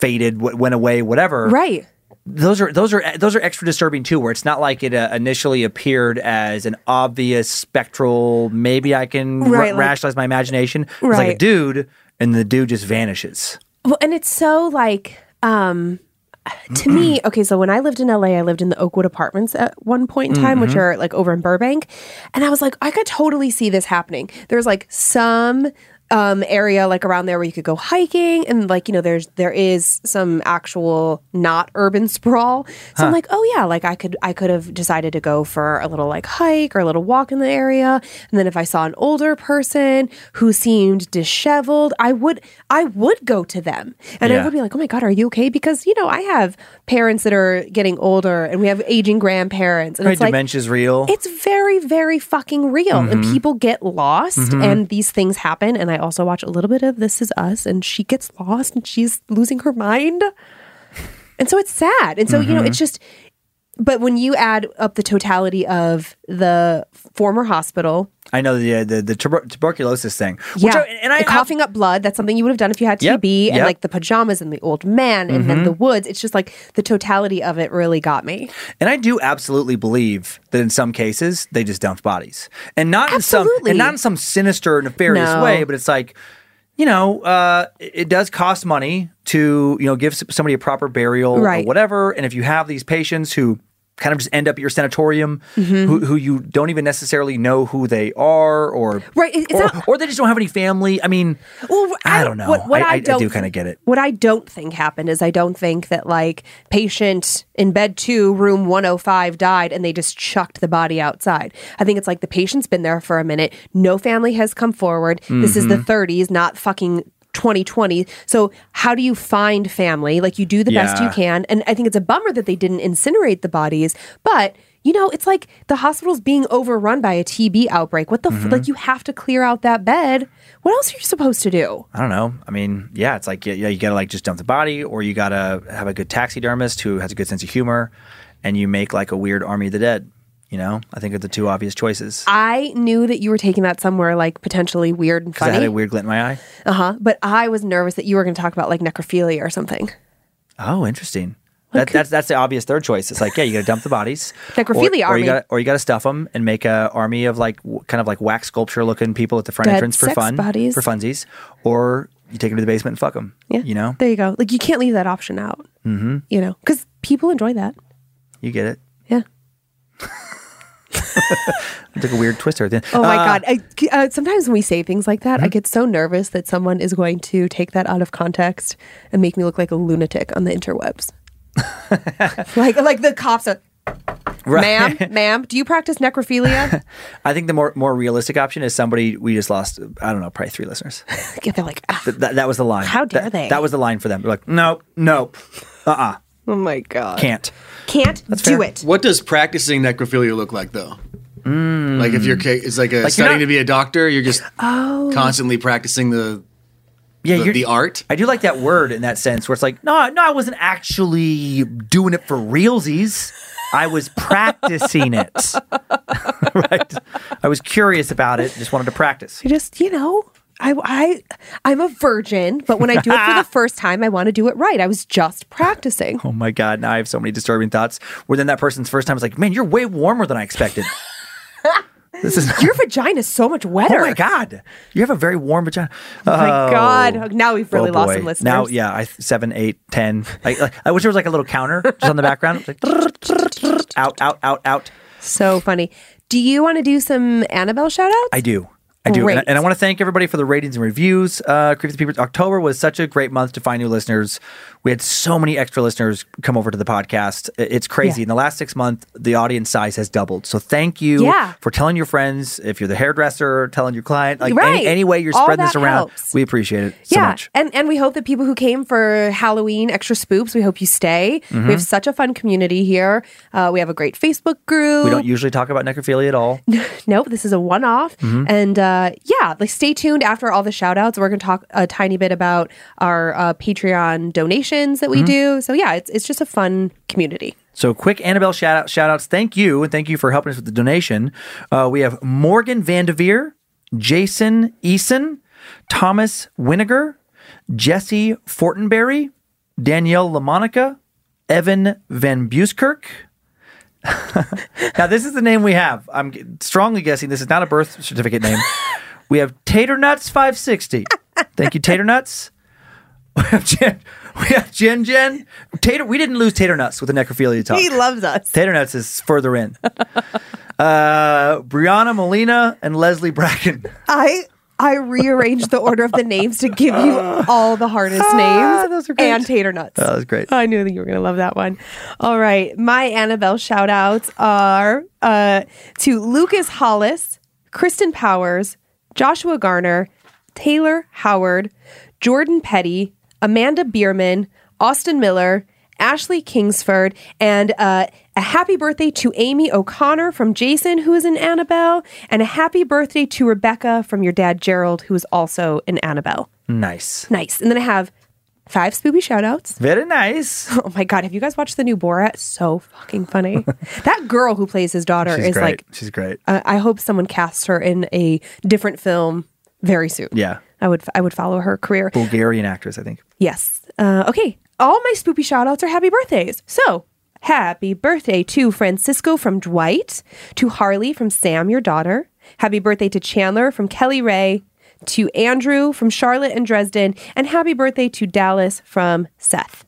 faded, w- went away, whatever. Right. Those are those are those are extra disturbing too. Where it's not like it uh, initially appeared as an obvious spectral. Maybe I can ra- Right, like- rationalize my imagination. It's like a dude, and the dude just vanishes. Well, and it's so like um to me, *clears throat* okay, so when I lived in LA, I lived in the Oakwood apartments at one point in time, which are like over in Burbank. And I was like, I could totally see this happening. There's like some um, area like around there where you could go hiking and like you know there's there is some actual not urban *laughs* sprawl so i'm like oh yeah like i could i could have decided to go for a little like hike or a little walk in the area and then if i saw an older person who seemed disheveled i would i would go to them and Yeah. i would be like oh my god are you okay because you know i have parents that are getting older and we have aging grandparents and Right, it's like dementia's real. it's very, very fucking real. And Mm-hmm. people get lost and these things happen. And I also watch a little bit of This Is Us and she gets lost and she's losing her mind. And so it's sad. And so, you know, Mm-hmm. it's just, but when you add up the totality of the former hospital, I know the uh, the, the tuber- tuberculosis thing. Which yeah, I, and I the coughing up blood, that's something you would have done if you had Yep, TB, and yep. like the pajamas and the old man and then the Mm-hmm. woods. It's just like the totality of it really got me. And I do absolutely believe that in some cases they just dumped bodies, and not in some and not in some sinister, nefarious No. way. But it's like, you know, uh, it, it does cost money to you know give somebody a proper burial or whatever. And if you have these patients who kind of just end up at your sanatorium, Mm-hmm. who, who you don't even necessarily know who they are, or Right, it's or, not- or they just don't have any family. I mean, Well, I don't know. What, what I- I, I- I don't do kinda get it. What I don't think happened is I don't think that like patient in bed two, room one hundred five died, and they just chucked the body outside. I think it's like the patient's been there for a minute. No family has come forward. This is the Mm-hmm. thirties, not fucking. 2020. So, how do you find family? Like, you do the best you can. And I think it's a bummer that they didn't incinerate the bodies. But, you know, it's like the hospital's being overrun by a TB outbreak. What the, Mm-hmm. f- like, you have to clear out that bed. What else are you supposed to do? I don't know. I mean, yeah, it's like yeah, yeah, you gotta like just dump the body, or you gotta have a good taxidermist who has a good sense of humor, and you make like a weird Army of the Dead. You know, I think are the two obvious choices. I knew that you were taking that somewhere like potentially weird and Because I had a weird glint in my eye. uh huh. But I was nervous that you were going to talk about like necrophilia or something. Oh, interesting. That, that's that's the obvious third choice. It's like yeah, you got to dump the bodies, *laughs* Necrophilia or, or army. you got or you got to stuff them and make a army of like w- kind of like wax sculpture looking people at the front Dead entrance for fun, bodies. for funsies, or you take them to the basement and fuck them. Yeah. you know, There you go. Like you can't leave that option out. Mm-hmm. You know, because people enjoy that. you get it. Yeah. It took a weird twister at the end. Oh my Uh, God. I, uh, sometimes when we say things like that, Mm-hmm. I get so nervous that someone is going to take that out of context and make me look like a lunatic on the interwebs. *laughs* like, like the cops are, right. ma'am, ma'am, do you practice necrophilia? *laughs* I think the more more realistic option is somebody we just lost. I don't know, probably three listeners. *laughs* They're like, ah, Th- that, that was the line. How dare That- they? That was the line for them. They're like, nope, nope, uh, uh oh my God. can't. Can't do fair. it. What does practicing necrophilia look like, though? Like if you're, it's like a Mm. you're studying not- to be a doctor. You're just Oh. constantly practicing the Yeah, the, the art. I do like that word in that sense, where it's like, no, no, I wasn't actually doing it for realsies. I was practicing it. *laughs* right. I was curious about it. Just wanted to practice. You just, you know, I, I, I'm a virgin, but when I do it for the *laughs* first time, I want to do it right. I was just practicing. Oh my god! Now I have so many disturbing thoughts. Where then that person's first time is like, man, you're way warmer than I expected. *laughs* this is. *laughs* Your vagina is so much wetter. Oh my god! You have a very warm vagina. Oh my oh. God. Now we've really Oh, lost some listeners. Now, yeah, I seven, eight, ten. I, I wish there was like a little counter just on the background. Like out, out, out, out. So funny. Do you want to do some Annabelle shout outs? I do. I do. And and I want to thank everybody for the ratings and reviews. Uh, Creepy the Peepers. October was such a great month to find new listeners. We had so many extra listeners come over to the podcast. It's crazy. Yeah. In the last six months, the audience size has doubled. So thank you Yeah. for telling your friends. If you're the hairdresser, telling your client, like Right. any, any way you're All spreading this around, helps. we appreciate it so yeah, much. and and we hope that people who came for Halloween extra spoops, we hope you stay. Mm-hmm. We have such a fun community here. Uh, we have a great Facebook group. We don't usually talk about necrophilia at all. *laughs* Nope, this is a one off. Mm-hmm. And uh, yeah, like stay tuned after all the shout outs. We're going to talk a tiny bit about our uh, Patreon that we Mm-hmm. do. So yeah, it's, it's just a fun community. So quick Annabelle shout out shout outs. Thank you. And thank you for helping us with the donation. Uh, we have Morgan Vandeveer, Jason Eason, Thomas Winiger, Jesse Fortenberry, Danielle LaMonica, Evan Van Buskirk. *laughs* now this is the name we have. I'm strongly guessing this is not a birth certificate name. *laughs* we have Tater Nuts 560. Thank you, Tater Nuts. *laughs* We have. *laughs* We have Jen Jen. Tater. We didn't lose Tater Nuts with the necrophilia talk. He loves us. Tater Nuts is further in. *laughs* uh, Brianna Molina and Leslie Bracken. I I rearranged the order of the names to give you *laughs* all the hardest names are great. and tater nuts. That was great. I knew that you were going to love that one. All right. My Annabelle shout outs are uh, to Lucas Hollis, Kristen Powers, Joshua Garner, Taylor Howard, Jordan Petty, Amanda Bierman, Austin Miller, Ashley Kingsford, and uh, a happy birthday to Amy O'Connor from Jason, who is in Annabelle, and a happy birthday to Rebecca from your dad, Gerald, who is also in Annabelle. Nice. Nice. And then I have five spoopy shout outs. Very nice. *laughs* Oh my god, have you guys watched the new Borat? So fucking funny. *laughs* that girl who plays his daughter She's is great. like She's great. uh, I hope someone casts her in a different film very soon. Yeah. I would I would follow her career. Bulgarian actress, I think. Yes. Uh, okay. All my spoopy shout outs are happy birthdays. So, happy birthday to Francisco from Dwight, to Harley from Sam, your daughter. Happy birthday to Chandler from Kelly Ray, to Andrew from Charlotte and Dresden, and happy birthday to Dallas from Seth.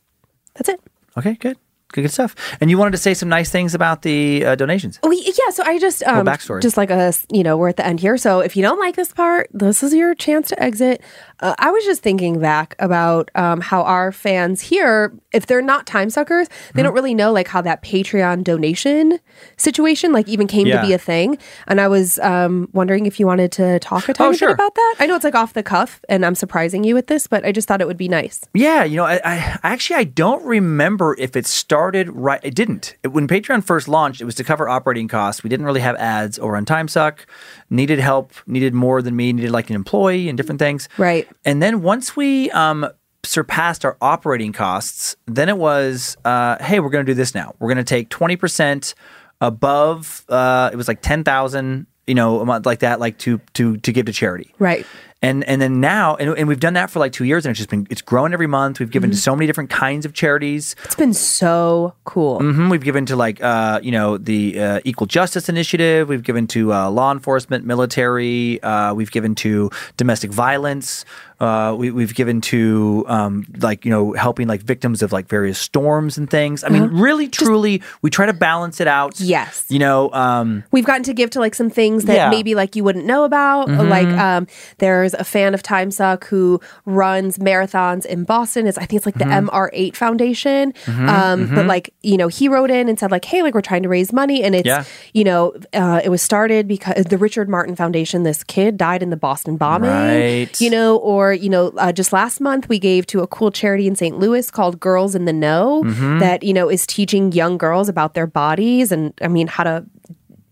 That's it. Okay, good. Good, stuff. And you wanted to say some nice things about the uh, donations. Oh yeah, so I just um, backstory? just like a you know we're at the end here. So if you don't like this part, this is your chance to exit. Uh, I was just thinking back about um, how our fans here, if they're not time suckers, they Mm-hmm. don't really know like how that Patreon donation situation like even came Yeah. to be a thing. And I was um, wondering if you wanted to talk a tiny Oh, sure. bit about that. I know it's like off the cuff, and I'm surprising you with this, but I just thought it would be nice. Yeah, you know, I, I actually I don't remember if it started right. It didn't. It, when Patreon first launched, it was to cover operating costs. We didn't really have ads or on time suck. Needed help. Needed more than me. Needed like an employee and different things. Right. And then once we um, surpassed our operating costs, then it was, uh, hey, we're going to do this now. We're going to take twenty percent above. Uh, it was like ten thousand, you know, a month like that, like to to to give to charity. Right. And and then now, and, and we've done that for like two years, and it's just been it's growing every month. We've given to so many different kinds of charities. It's been so cool. hmm We've given to like uh, you know the uh, Equal Justice Initiative. We've given to uh, law enforcement, military. Uh, we've given to domestic violence. Uh, we, we've given to um, like you know helping like victims of like various storms and things. I mean, really, truly, we try to balance it out. Yes. You know, um, We've gotten to give to like some things that Yeah. Mm-hmm. maybe like you wouldn't know about. Like um, there's a fan of Time Suck who runs marathons in Boston. It's I think it's like the Mm-hmm. MR8 Foundation. Um, But like you know he wrote in and said like hey like we're trying to raise money and it's Yeah. you know uh, it was started because the Richard Martin Foundation. This kid died in the Boston bombing. Right. You know or you know uh, just last month we gave to a cool charity in St. Louis called Girls in the Know Mm-hmm. that you know is teaching young girls about their bodies and I mean how to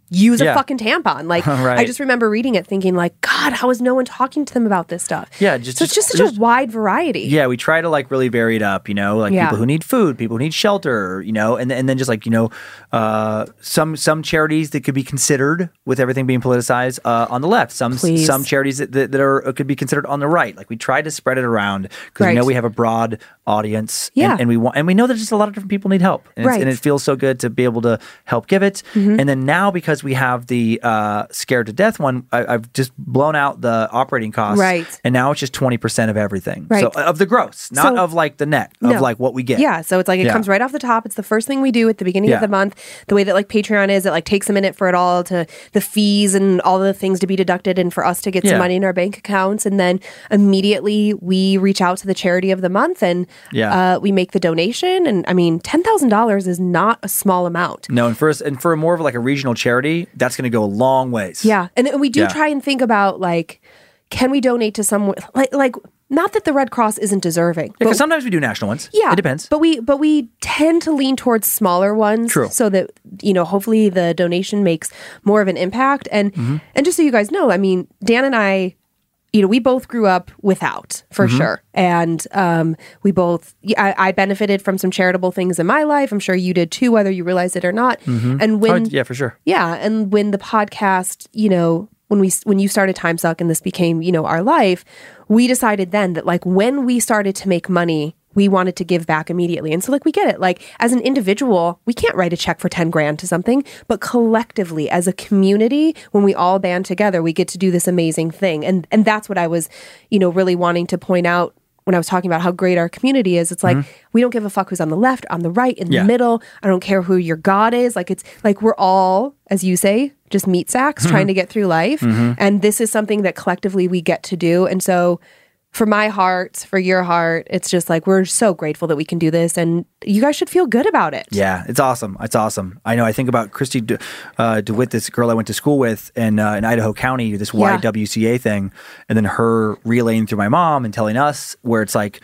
use Yeah. a fucking tampon. Like *laughs* I just remember reading it thinking like, God, how is no one talking to them about this stuff? Yeah, just- so it's just just- such just- a wide variety. Yeah, we try to like really vary it up, you know, like Yeah. people who need food, people who need shelter, you know, and and then just like you know, uh, some some charities that could be considered with everything being politicized uh, on the left, some Please. some charities that, that, that are could be considered on the right. Like we try to spread it around because we know we have a broad audience, Yeah. and, and we want and we know that just a lot of different people need help, and, Right. and it feels so good to be able to help give it. Mm-hmm. And then now because we have the uh, scared to death one, I, I've just blown out the operating costs, Right. And now it's just twenty percent of everything, Right. so of the gross, not So- of like the net, of No. like what we get. Yeah, so it's like it Yeah. comes right off the top. It's the first thing we do at the beginning Yeah. of the month. The way that like Patreon is, it like takes a minute for it all to the fees and all the things to be deducted, and for us to get Yeah. some money in our bank accounts, and then immediately we reach out to the charity of the month and Yeah. uh, we make the donation. And I mean, ten thousand dollars is not a small amount. No, and for us, and for more of like a regional charity, that's going to go a long ways. Yeah, and, and we do Yeah. try and think about like, can we donate to someone like like not that the Red Cross isn't deserving, because but- sometimes we do national ones. yeah, it depends. But we but we tend to lean towards smaller ones, True. so that you know hopefully the donation makes more of an impact. And Mm-hmm. and just so you guys know, I mean, Dan and I. You know, we both grew up without, for Mm-hmm. sure, and um, we both. I, I benefited from some charitable things in my life. I'm sure you did too, whether you realize it or not. And when, Oh, yeah, for sure. yeah, and when the podcast, you know, when we when you started Time Suck and this became, you know, our life, we decided then that like when we started to make money, we wanted to give back immediately. And so like we get it. Like as an individual, we can't write a check for 10 grand to something, but collectively as a community, when we all band together, we get to do this amazing thing. And and that's what I was, you know, really wanting to point out when I was talking about how great our community is, it's like we don't give a fuck who's on the left, on the right, in Mm-hmm. Yeah. the middle. I don't care who your God is. Like it's like we're all, as you say, just meat sacks Mm-hmm. trying to get through life. And this is something that collectively we get to do. And so for my heart, for your heart, it's just like we're so grateful that we can do this and you guys should feel good about it. Yeah, it's awesome. It's awesome. I know. I think about Christy De, uh, DeWitt, this girl I went to school with in uh, in Idaho County, this Yeah. YWCA thing, and then her relaying through my mom and telling us where it's like.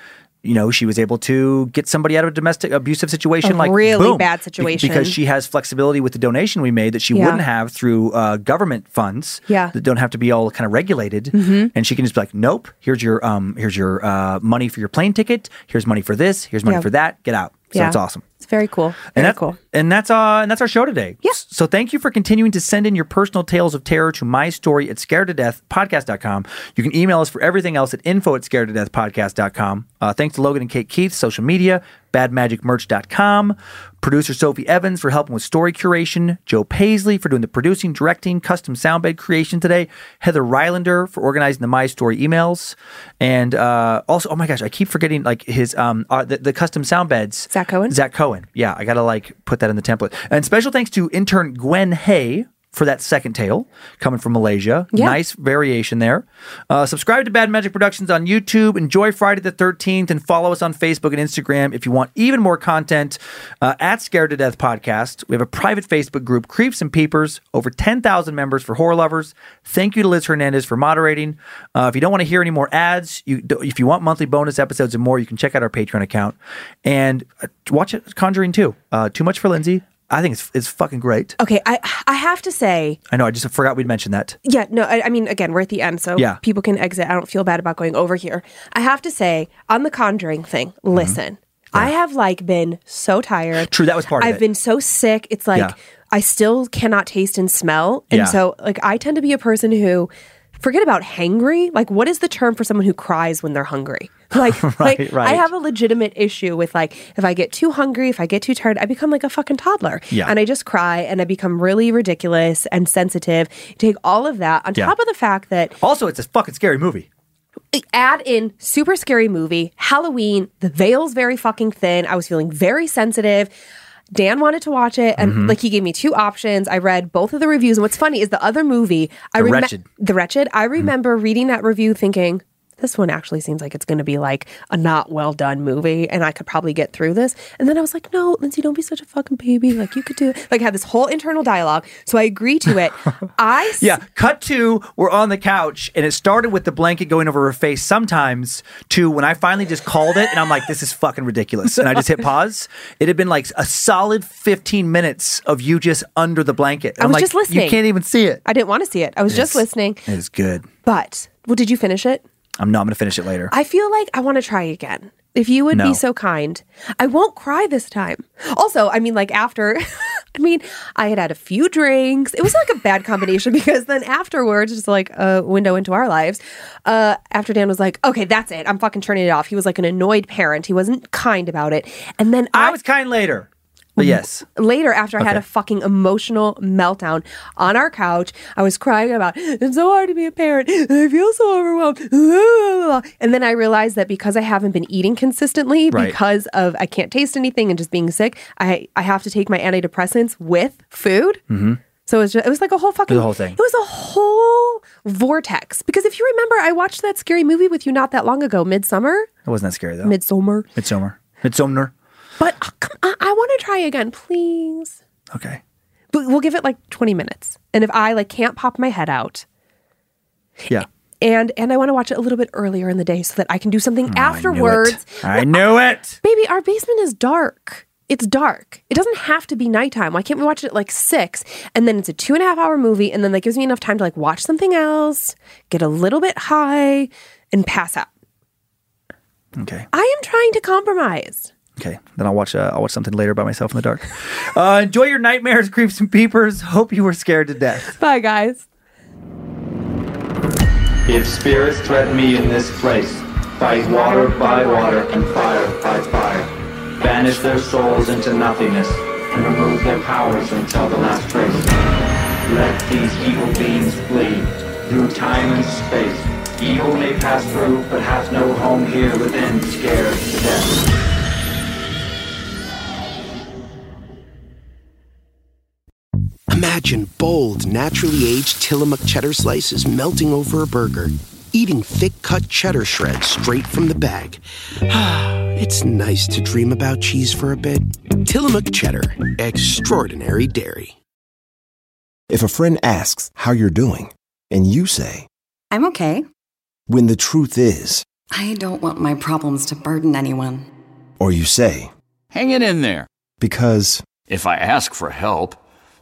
You know, she was able to get somebody out of a domestic abusive situation, A like really boom, bad situation. because she has flexibility with the donation we made that she Yeah. wouldn't have through uh, government funds. Yeah. that don't have to be all kind of regulated, Mhm. and she can just be like, "Nope, here's your um, here's your uh, money for your plane ticket. Here's money for this. Here's money Yeah. for that. Get out." So Yeah. it's awesome. It's very cool. And Very that, cool. And that's uh and that's our show today. Yes. So thank you for continuing to send in your personal tales of terror to my story at scared to death podcast.com. You can email us for everything else at info at scared to death podcast.com. Uh, thanks to Logan and Kate Keith, social media, badmagicmerch.com, producer Sophie Evans for helping with story curation, Joe Paisley for doing the producing, directing, custom soundbed creation today, Heather Rylander for organizing the My Story emails, and uh, also, oh my gosh, I keep forgetting like his um uh, the, the custom sound beds. Zach Cohen. Zach Cohen. Yeah, I gotta like put that in the template. And special thanks to intern Gwen Hay for that second tale coming from Malaysia. Yeah. Nice variation there. Uh, subscribe to Bad Magic Productions on YouTube. Enjoy Friday the 13th and follow us on Facebook and Instagram if you want even more content uh, at Scared to Death Podcast. We have a private Facebook group, Creeps and Peepers, over 10,000 members for horror lovers. Thank you to Liz Hernandez for moderating. Uh, if you don't want to hear any more ads, you if you want monthly bonus episodes and more, you can check out our Patreon account and uh, watch it, Conjuring 2. Uh, Too Much for Lindsay. I think it's, it's fucking great. Okay, I I have to say, I know. I just forgot we'd mentioned that. yeah, no, I, I mean, again, we're at the end, so Yeah. people can exit. I don't feel bad about going over here. I have to say, on the Conjuring thing, Mm-hmm. listen, I have like been so tired. True, that was part of I've been so sick. It's like Yeah. I still cannot taste and smell, and Yeah. so like I tend to be a person who. Forget about hangry. Like, what is the term for someone who cries when they're hungry? *laughs* Like, *laughs* Right, like right. I have a legitimate issue with like if I get too hungry, if I get too tired, I become like a fucking toddler. Yeah. And I just cry and I become really ridiculous and sensitive. Take all of that on Yeah. top of the fact that Also, it's a fucking scary movie. add in super scary movie, Halloween, the veil's very fucking thin. I was feeling very sensitive. Dan wanted to watch it and Mm-hmm. like he gave me two options. I read both of the reviews. And what's funny is the other movie, I The remem- Wretched. The Wretched. Mm-hmm. I remember reading that review thinking, this one actually seems like it's going to be like a not well done movie and I could probably get through this. And then I was like, no, Lindsay, don't be such a fucking baby. Like you could do it. Like I had this whole internal dialogue. So I agree to it. *laughs* I s- Yeah, cut to we're on the couch, and it started with the blanket going over her face sometimes. To when I finally just called it, and I'm like, "This is fucking ridiculous," and I just hit pause. It had been like a solid 15 minutes of you just under the blanket. I was like, just listening. You can't even see it. I didn't want to see it. I was just listening. was good. But well, did you finish it? I'm not going to finish it later. I feel like I want to try again. If you would No. be so kind, I won't cry this time. Also, I mean, like after, *laughs* I mean, I had had a few drinks. It was like a bad combination *laughs* because then afterwards, just like a window into our lives. Uh, after Dan was like, "Okay, that's it. I'm fucking turning it off." He was like an annoyed parent. He wasn't kind about it. And then I was kind later, but yes. later after I had a fucking emotional meltdown on our couch. I was crying about it's so hard to be a parent. I feel so overwhelmed. *laughs* And then I realized that because I haven't been eating consistently Right. because of I can't taste anything and just being sick, I I have to take my antidepressants with food. Mm-hmm. So it was, just, it was like a whole fucking The whole thing. It was a whole vortex. Because if you remember, I watched that scary movie with you not that long ago, Midsommar. It wasn't that scary though. Midsommar. Midsommar. Midsommar. But uh, come on, I want to try again, please. Okay. But we'll give it like 20 minutes. And if I like can't pop my head out Yeah. and and I want to watch it a little bit earlier in the day so that I can do something Oh, I knew afterwards. it. I knew it. Baby, our basement is dark. It's dark. It doesn't have to be nighttime. Why can't we watch it at like six? And then it's a two and a half hour movie, and then that gives me enough time to like watch something else, get a little bit high, and pass out. Okay. I am trying to compromise. Okay, then I'll watch. Uh, I'll watch something later by myself in the dark. *laughs* Uh, enjoy your nightmares, creeps and peepers. Hope you were scared to death. Bye, guys. If spirits threaten me in this place, fight water by water and fire by fire. Banish their souls into nothingness and remove their powers until the last trace. Let these evil beings flee through time and space Evil may pass through, but hath no home here within, scared to death. Imagine bold, naturally aged Tillamook cheddar slices melting over a burger, eating thick cut cheddar shreds straight from the bag. *sighs* it's nice to dream about cheese for a bit. Tillamook cheddar, extraordinary dairy. If a friend asks how you're doing, and you say, I'm okay. when the truth is, I don't want my problems to burden anyone. or you say, Hang it in there. because, If I ask for help,